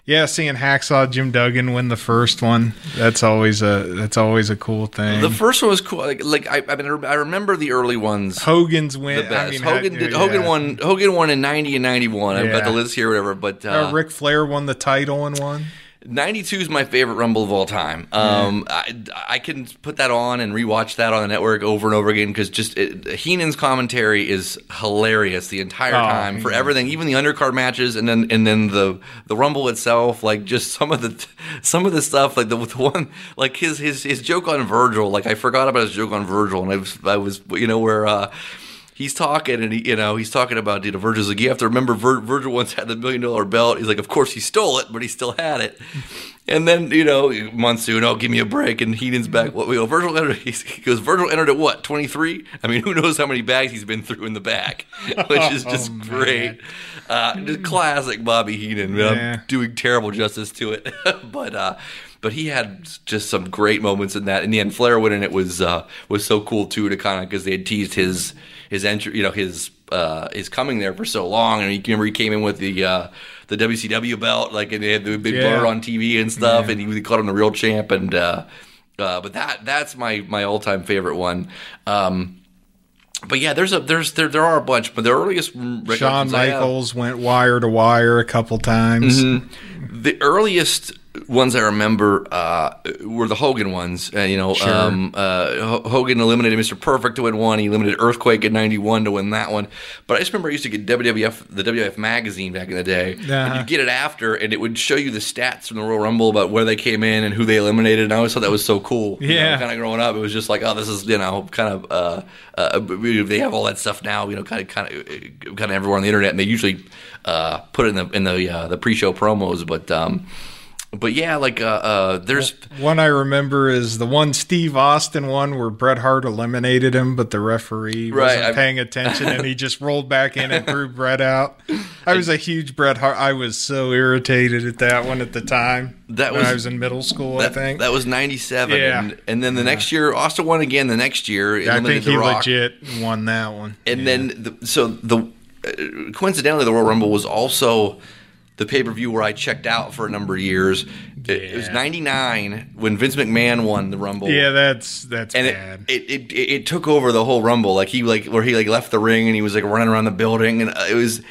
yeah, seeing Hacksaw Jim Duggan win the first one, that's always a that's always a cool thing. the first one was cool. Like, like I, I mean, I remember the early ones. Hogan's win. The best. I mean, Hogan did. yeah. Hogan won. Hogan won in ninety and ninety one. I've got the list here, whatever. But Uh, uh, Ric Flair won the title in one. 92 is my favorite Rumble of all time. Um, I, I can put that on and rewatch that on the network over and over again because just it, Heenan's commentary is hilarious the entire Oh, time for Heenan. everything, even the undercard matches, and then and then the the Rumble itself. Like just some of the some of the stuff, like the, the one like his his his joke on Virgil. Like I forgot about his joke on Virgil, and I was I was you know where. Uh, he's talking and he, you know he's talking about you know Virgil's like you have to remember Vir- Virgil once had the million dollar belt. He's like, of course he stole it, but he still had it. And then you know Monsoon, oh give me a break, and Heenan's back. What we go Virgil entered? He goes Virgil entered at what twenty three? I mean, who knows how many bags he's been through in the back, which is just Oh, great. Uh, just classic Bobby Heenan. I'm doing terrible justice to it, but. uh but he had just some great moments in that. In the end, Flair winning it was uh, was so cool too to kind of because they had teased his his entry, you know, his uh, his coming there for so long, and he remember he came in with the uh, the WCW belt, like and they had the big Yeah. blur on TV and stuff, Yeah. and he called him the real champ, and uh, uh, but that that's my my all time favorite one. Um, but yeah, there's a there's there there are a bunch, but the earliest Shawn recollections I have- Michaels went wire to wire a couple times. Mm-hmm. the earliest ones I remember uh, were the Hogan ones. Uh, you know, Sure. um, uh, H- Hogan eliminated Mr. Perfect to win one. He eliminated Earthquake in '91 to win that one. But I just remember I used to get WWF, the WWF magazine back in the day. And Uh-huh. you'd get it after, and it would show you the stats from the Royal Rumble about where they came in and who they eliminated. And I always thought that was so cool. Yeah. kind of growing up, it was just like, oh, this is you know, kind of. Uh, uh, they have all that stuff now. You know, kind of, kind of, kind of everywhere on the internet, and they usually uh, put it in the in the uh, the pre-show promos. But um, but yeah, like uh, uh, there's One I remember is the one Steve Austin one where Bret Hart eliminated him, but the referee Right, wasn't I've- paying attention and he just rolled back in and threw Bret out. I was a huge Bret Hart. I was so irritated at that one at the time. That when was- I was in middle school. that, I think. that was '97, Yeah. and, and then the next year Austin won again. The next year, I eliminated think he legit won that one. And Yeah. then, the, so the uh, coincidentally, the Royal Rumble was also the pay per view where I checked out for a number of years. It, it was '99 when Vince McMahon won the Rumble. yeah, that's that's and bad. it, it, it it took over the whole rumble like he like where he like left the ring and he was like running around the building and uh, it was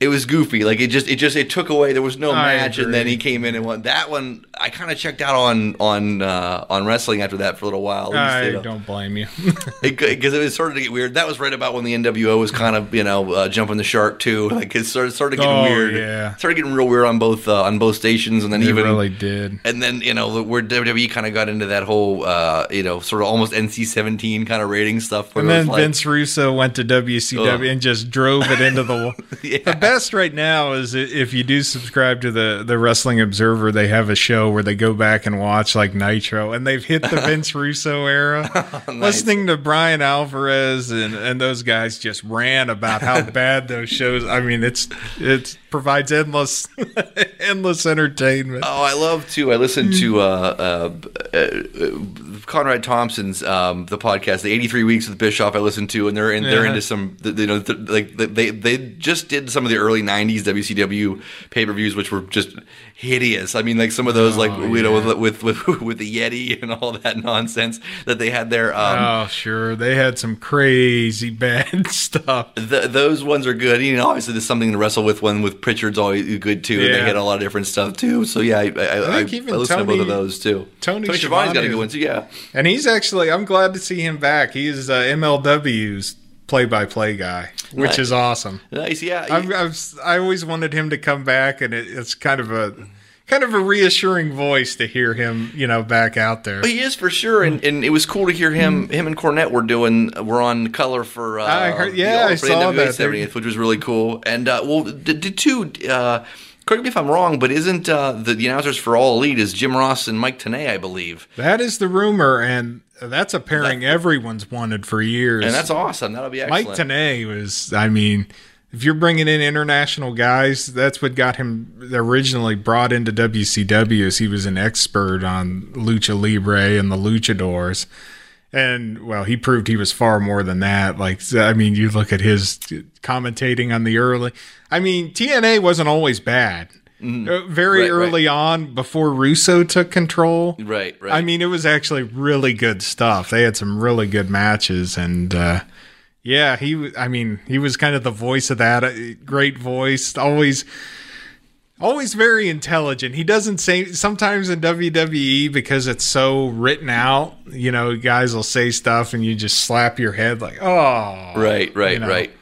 it was goofy like it just it just it took away there was no I match and then he came in and won that one I kind of checked out on on uh, on wrestling after that for a little while I you know. don't blame you. because it, was started to get weird that was right about when the NWO was kind of you know uh, jumping the shark too like it started started getting Oh, weird yeah. started getting real weird on both uh, on both stations and then it even really did. and then you know where WWE kind of got into that whole uh, you know sort of almost NC-17 kind of rating stuff. And then like, Vince Russo went to WCW Ugh. and just drove it into the. Yeah. The best right now is if you do subscribe to the the Wrestling Observer, they have a show where they go back and watch like Nitro, and they've hit the Vince Russo era. Listening to Bryan Alvarez and and those guys just ran about how bad those shows. I mean, it's it provides endless endless entertainment. Oh, I love to. I listen to uh, uh, uh, Conrad Thompson's um, the podcast, the 83 Weeks with Bischoff. I listened to, and they're in, they're into some. You know, like they they just did some of the early 90s WCW pay per views, which were just hideous. I mean, like some of those, like Oh, you know, with, with with with the Yeti and all that nonsense that they had there. Um, oh, sure. They had some crazy bad stuff. Th those ones are good. You know, obviously there's something to wrestle with. One with Prichard's always good too. and They had a lot of different stuff too. So yeah, I, I, I, I, even listen to both of those too. Tony Tony Schiavone's got a good one too. Yeah, And he's actually, I'm glad to see him back. He is uh, MLW's play by play guy, which Nice. is awesome. nice. Yeah, I've, I've, I always wanted him to come back, and it, it's kind of a kind of a reassuring voice to hear him, you know, back out there. he is for sure, and, and it was cool to hear him. Him and Cornette were doing were on color for. Uh, I heard- yeah, I saw the that. 70th, which was really cool. And uh, well, the, the two. Uh, correct me if I'm wrong, but isn't uh, the, the announcers for All Elite is Jim Ross and Mike Tenay, I believe, That is the rumor, and that's a pairing everyone's wanted for years. and that's awesome. That'll be excellent. Mike Tenay was, I mean, if you're bringing in international guys, that's what got him originally brought into WCW. Is he was an expert on lucha libre and the luchadors, and well, he proved he was far more than that. Like, I mean, you look at his commentating on the early. I mean, TNA wasn't always bad. Uh, very. Right, right. early on, before Russo took control, Right, right. I mean, it was actually really good stuff. They had some really good matches, and uh, yeah, he. I mean, he was kind of the voice of that. uh, Great voice, always, always very intelligent. He doesn't say sometimes in WWE because it's so written out. You know, guys will say stuff, and you just slap your head like, oh, Right, right, you know. right.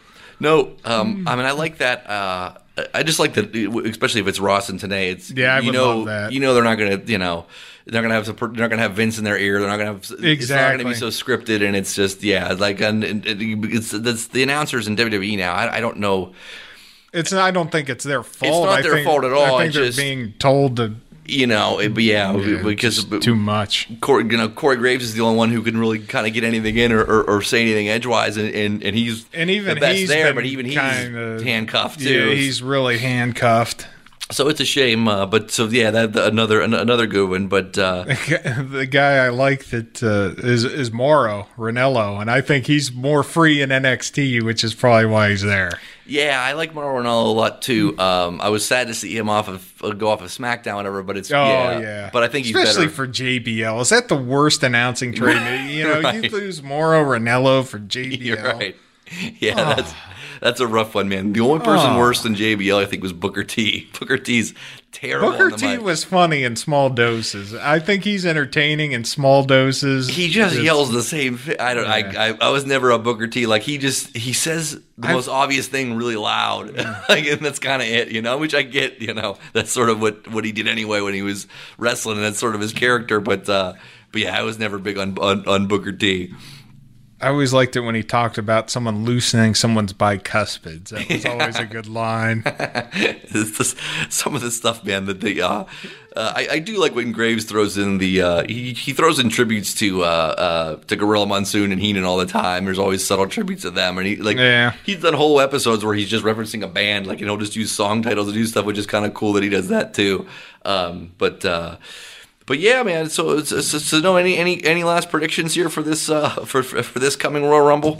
No, um, I mean, I like that. Uh, I just like that, especially if it's Ross and Tenay. It's Yeah, I you know. You know, they're not gonna, you know, they're not gonna have they're not gonna have Vince in their ear. They're not gonna have exactly. It's not gonna be so scripted, and it's just yeah, like and, and and it's that's the announcers in WWE now. I, I don't know. It's I don't think it's their fault. It's not I their think, fault at all, I think it's they're just- being told to You know, it, yeah, yeah, because too much. Corey, you know, Corey Graves is the only one who can really kind of get anything in or, or, or say anything edgewise, and, and, and he's And even the best he's there, but even he's kinda- handcuffed too. Yeah, he's really handcuffed. so it's a shame, uh, but so yeah, that another an- another good one. But uh, the guy I like that uh, is is Mauro Ranallo, and I think he's more free in NXT, which is probably why he's there. Yeah, I like Mauro Ranallo a lot too. Um, I was sad to see him off of uh, go off of SmackDown, whatever. But it's Oh yeah, yeah, But I think he's especially better. for JBL. Is that the worst announcing trade? you know, you lose Mauro Ranallo for JBL. You're right. Yeah, that's that's a rough one, man. The only person Oh. worse than JBL, I think, was Booker T. Booker T's terrible. Booker T mic. was funny in small doses. I think he's entertaining in small doses. He just It's- yells the same. I don't. Yeah. I, I I was never a Booker T. Like he just he says the I've- most obvious thing really loud, like, and that's kind of it, you know. Which I get, you know. That's sort of what what he did anyway when he was wrestling, and that's sort of his character. But uh, but yeah, I was never big on on, on Booker T. I always liked it when he talked about someone loosening someone's bicuspids. That was always a good line. Just- some of the stuff, man. That they, uh, uh, I, I do like when Graves throws in the uh, he he throws in tributes to uh, uh, to Gorilla Monsoon and Heenan all the time. There's always subtle tributes to them, and he like Yeah. he's done whole episodes where he's just referencing a band, like and he'll just use song titles and do stuff, which is kind of cool that he does that too. Um, but uh, but yeah, man. So it's, so no any any any last predictions here for this uh, for for this coming Royal Rumble?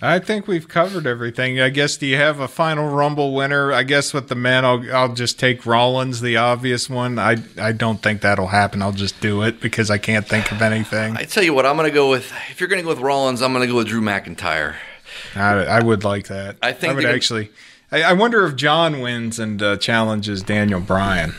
I think we've covered everything. I guess do you have a final Rumble winner? I guess with the men, I'll I'll just take Rollins, the obvious one. I I don't think that'll happen. I'll just do it because I can't think of anything. I tell you what, I'm gonna go with if you're gonna go with Rollins, I'm gonna go with Drew McIntyre. I, I would like that. I think I would actually. I, I wonder if John wins and uh, challenges Daniel Bryan.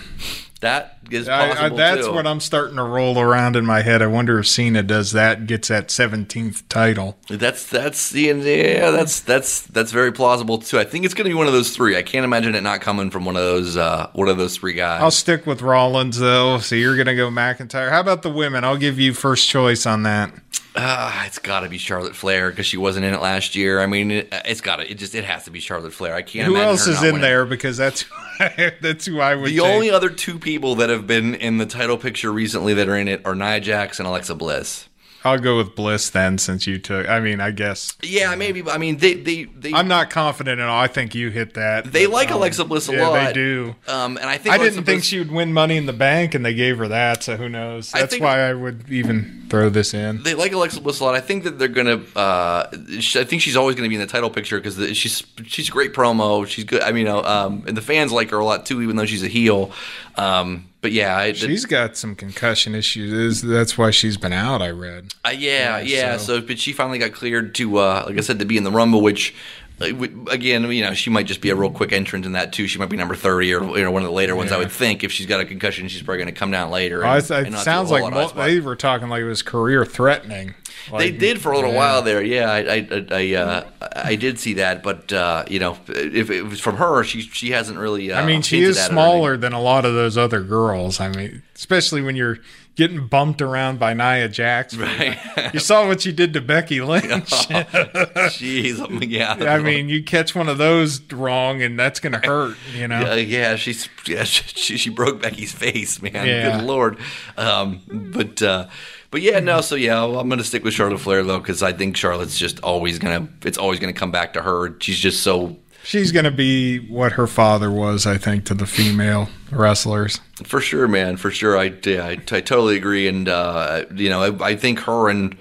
That is possible I, that's too. what I'm starting to roll around in my head. I wonder if Cena does that gets that 17th title. That's that's the yeah. That's that's that's very plausible too. I think it's going to be one of those three. I can't imagine it not coming from one of those uh, one of those three guys. I'll stick with Rollins though. So you're gonna go McIntyre. How about the women? I'll give you first choice on that. Ah, it's got to be Charlotte Flair because she wasn't in it last year. I mean, it, it's got to. It just it has to be Charlotte Flair. I can't. Who else is in winning. there? Because that's that's who I would. The take. only other two people that have been in the title picture recently that are in it are Nia Jax and Alexa Bliss. I'll go with Bliss then, since you took. I mean, I guess Yeah, maybe. but I mean, they they they I'm not confident at all. I think you hit that. they but, like um, Alexa Bliss a yeah, lot. they do. Um, and I think I Alexa didn't think she would win Money in the Bank, and they gave her that. So who knows? I That's think- why I would even throw this in. they like Alexa Bliss a lot. I think that they're gonna. Uh, I think she's always gonna be in the title picture because she's she's a great promo. She's good. I mean, you know, um, and the fans like her a lot too, even though she's a heel. Um, but yeah, I, She's got some concussion issues. That's why she's been out. I read. Uh, yeah, Yeah, yeah. so- So, but she finally got cleared to, uh, like I said, to be in the Rumble, which. Again, you know, she might just be a real quick entrant in that too. She might be number thirty or you know one of the later ones. I would think if she's got a concussion, she's probably going to come down later. And- it sounds like mo- they were talking like it was career threatening. They did for a little yeah. while there. Yeah, I I I, uh, I did see that, but uh, you know, if it was from her, she she hasn't really. Uh, I mean, she is at it or smaller than a lot of those other girls. I mean, especially when you're getting bumped around by Nia Jax. Right. You saw what she did to Becky Lynch. Jeez, I mean, yeah. I mean, you catch one of those wrong, and that's going to hurt. You know. Uh, yeah, she's yeah, she, she broke Becky's face, man. Yeah. Good lord. Um, but uh, but yeah, no. So yeah, I'm gonna stick with Charlotte Flair though because I think Charlotte's just always gonna it's always gonna come back to her. She's just so She's going to be what her father was, I think, to the female wrestlers. for sure, man. For sure, I yeah, I, I totally agree. And uh, you know, I, I think her and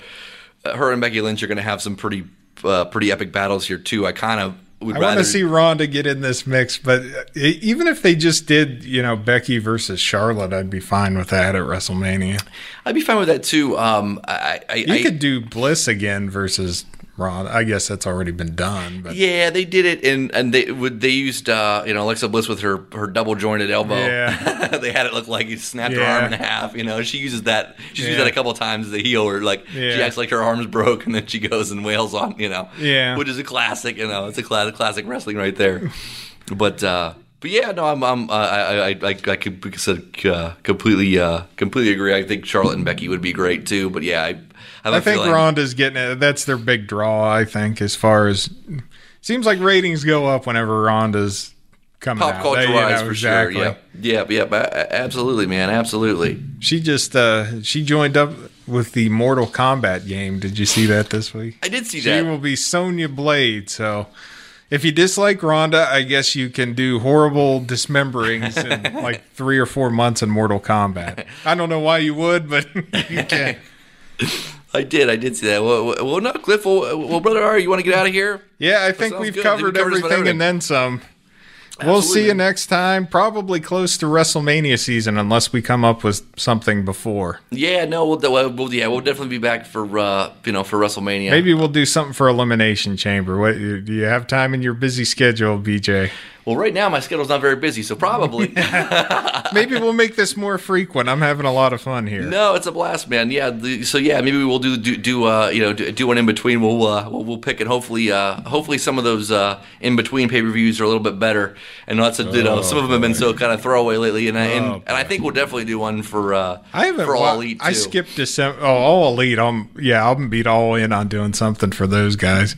her and Becky Lynch are gonna have some pretty uh, pretty epic battles here too. I kind of would I want rather to see Ronda get in this mix, but e- even if they just did, you know, Becky versus Charlotte, I'd be fine with that at WrestleMania. I'd be fine with that too. Um, I, I, You I could do Bliss again versus Ronda. I guess that's already been done, but Yeah, they did it, and and they would they used uh, you know Alexa Bliss with her her double jointed elbow. Yeah. they had it look like you snapped her arm in half. You know, she uses that. She's used that a couple times as a heel, or like she acts like her arm's broke, and then she goes and wails on. You know, Yeah. which is a classic. You know, it's a classic classic wrestling right there. but uh, But yeah, no, I'm, I'm, uh, I, I, I, I could uh, completely, uh, completely agree. I think Charlotte and Becky would be great too. But yeah, I, I, think Ronda's getting it. That's their big draw. I think as far as seems like ratings go up whenever Ronda's coming pop out. culture They- you wise know, for exactly. sure. Yep, yep. a- Absolutely, man. Absolutely. She just uh she joined up with the Mortal Kombat game. Did you see that this week? I did see She that. She will be Sonya Blade. So if you dislike Ronda, I guess you can do horrible dismemberings in like three or four months in Mortal Kombat. I don't know why you would, but you can. I did. I did see that. Well, well, no, Cliff. Well, well, brother, Ari, you want to get out of here? Yeah, I think we've good. covered We covered about everything and then some. We'll see you next time. Probably close to WrestleMania season, unless we come up with something before. Yeah, no, we'll, we'll, we'll yeah, we'll definitely be back for uh, you know, for WrestleMania. Maybe we'll do something for Elimination Chamber. What do you have time in your busy schedule, BJ? Well, right now my schedule's not very busy, so probably. Maybe we'll make this more frequent. I'm having a lot of fun here. no, it's a blast, man. Yeah, the, so yeah, maybe we'll do do, do uh, you know do, do one in between. We'll, uh, we'll we'll pick it. Hopefully, uh, hopefully some of those uh, in between pay per views are a little bit better. And lots of you know some of them have been so kind of throwaway lately. And I, and, Oh, and I think we'll definitely do one for uh, I haven't. for all elite. Too. I skipped December. Oh, all elite. I'm yeah. I'm beat all in on doing something for those guys.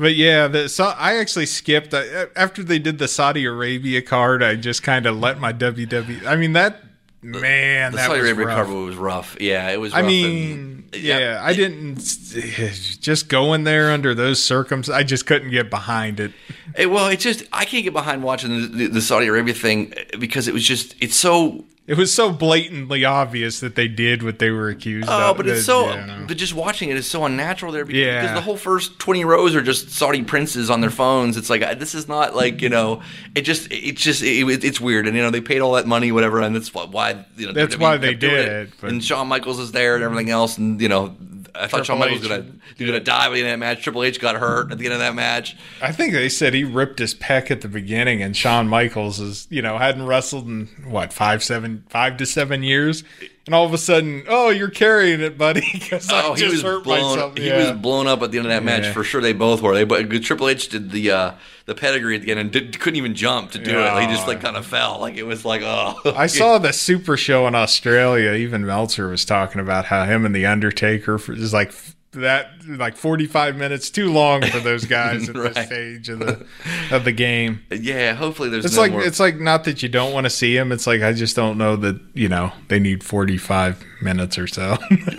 But yeah, the, so I actually skipped I, after they did the Saudi Arabia card. I just kind of let my WWE. I mean that man. The that Saudi Arabia rough. cover was rough. Yeah, it was. I mean, and- yeah, I didn't just going there under those circumstances. I just couldn't get behind it. Eh, it, well, it's just I can't get behind watching the, the, the Saudi Arabia thing eh, because it was just it's so It was so blatantly obvious that they did what they were accused oh, of. but it's that- so yeah, but just watching it is so unnatural there because, Yeah. because the whole first twenty rows are just Saudi princes on their phones. It's like uh, this is not like you know it just it's just it, it's weird and you know they paid all that money whatever and that's why- you know That's why they did it, but- and Shawn Michaels is there and everything else and you know. I thought Shawn Michaels was gonna, he was gonna die by the end of that match. Triple H got hurt at the end of that match. I think they said he ripped his pec at the beginning, and Shawn Michaels is, you know, hadn't wrestled in what five, seven, five to seven years, and all of a sudden, oh, you're carrying it, buddy, because I Oh, he just was hurt blown. myself. He was blown up at the end of that match Yeah. for sure. They both were. They but Triple H did the uh, the pedigree at the end and did, couldn't even jump to do Yeah. it. He just like kind of fell. Like it was like oh. I saw the Super Show in Australia. Even Meltzer was talking about how him and the Undertaker for- is like that, like forty five minutes too long for those guys at Right. this stage of the of the game. Yeah, hopefully there's It's no like more. it's like not that you don't want to see him. It's like I just don't know that you know they need forty five minutes or so.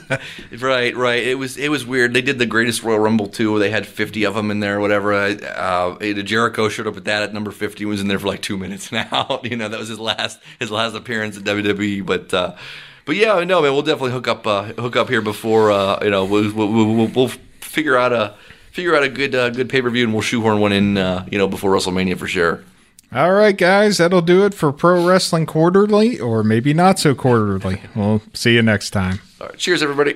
right, right. It was it was weird. They did the Greatest Royal Rumble too. Where they had 50 of them in there, or whatever. Uh, Jericho showed up at that at number 50. Was in there for like two minutes now. you know that was his last his last appearance at WWE. But. Uh, but yeah, no, man, we'll definitely hook up, uh, hook up here before, uh, you know, we'll, we'll, we'll, we'll figure out a, figure out a good, uh, good pay per view, and we'll shoehorn one in, uh, you know, before WrestleMania for sure. All right, guys, that'll do it for Pro Wrestling Quarterly, or maybe not so quarterly. We'll see you next time. All right, cheers, everybody.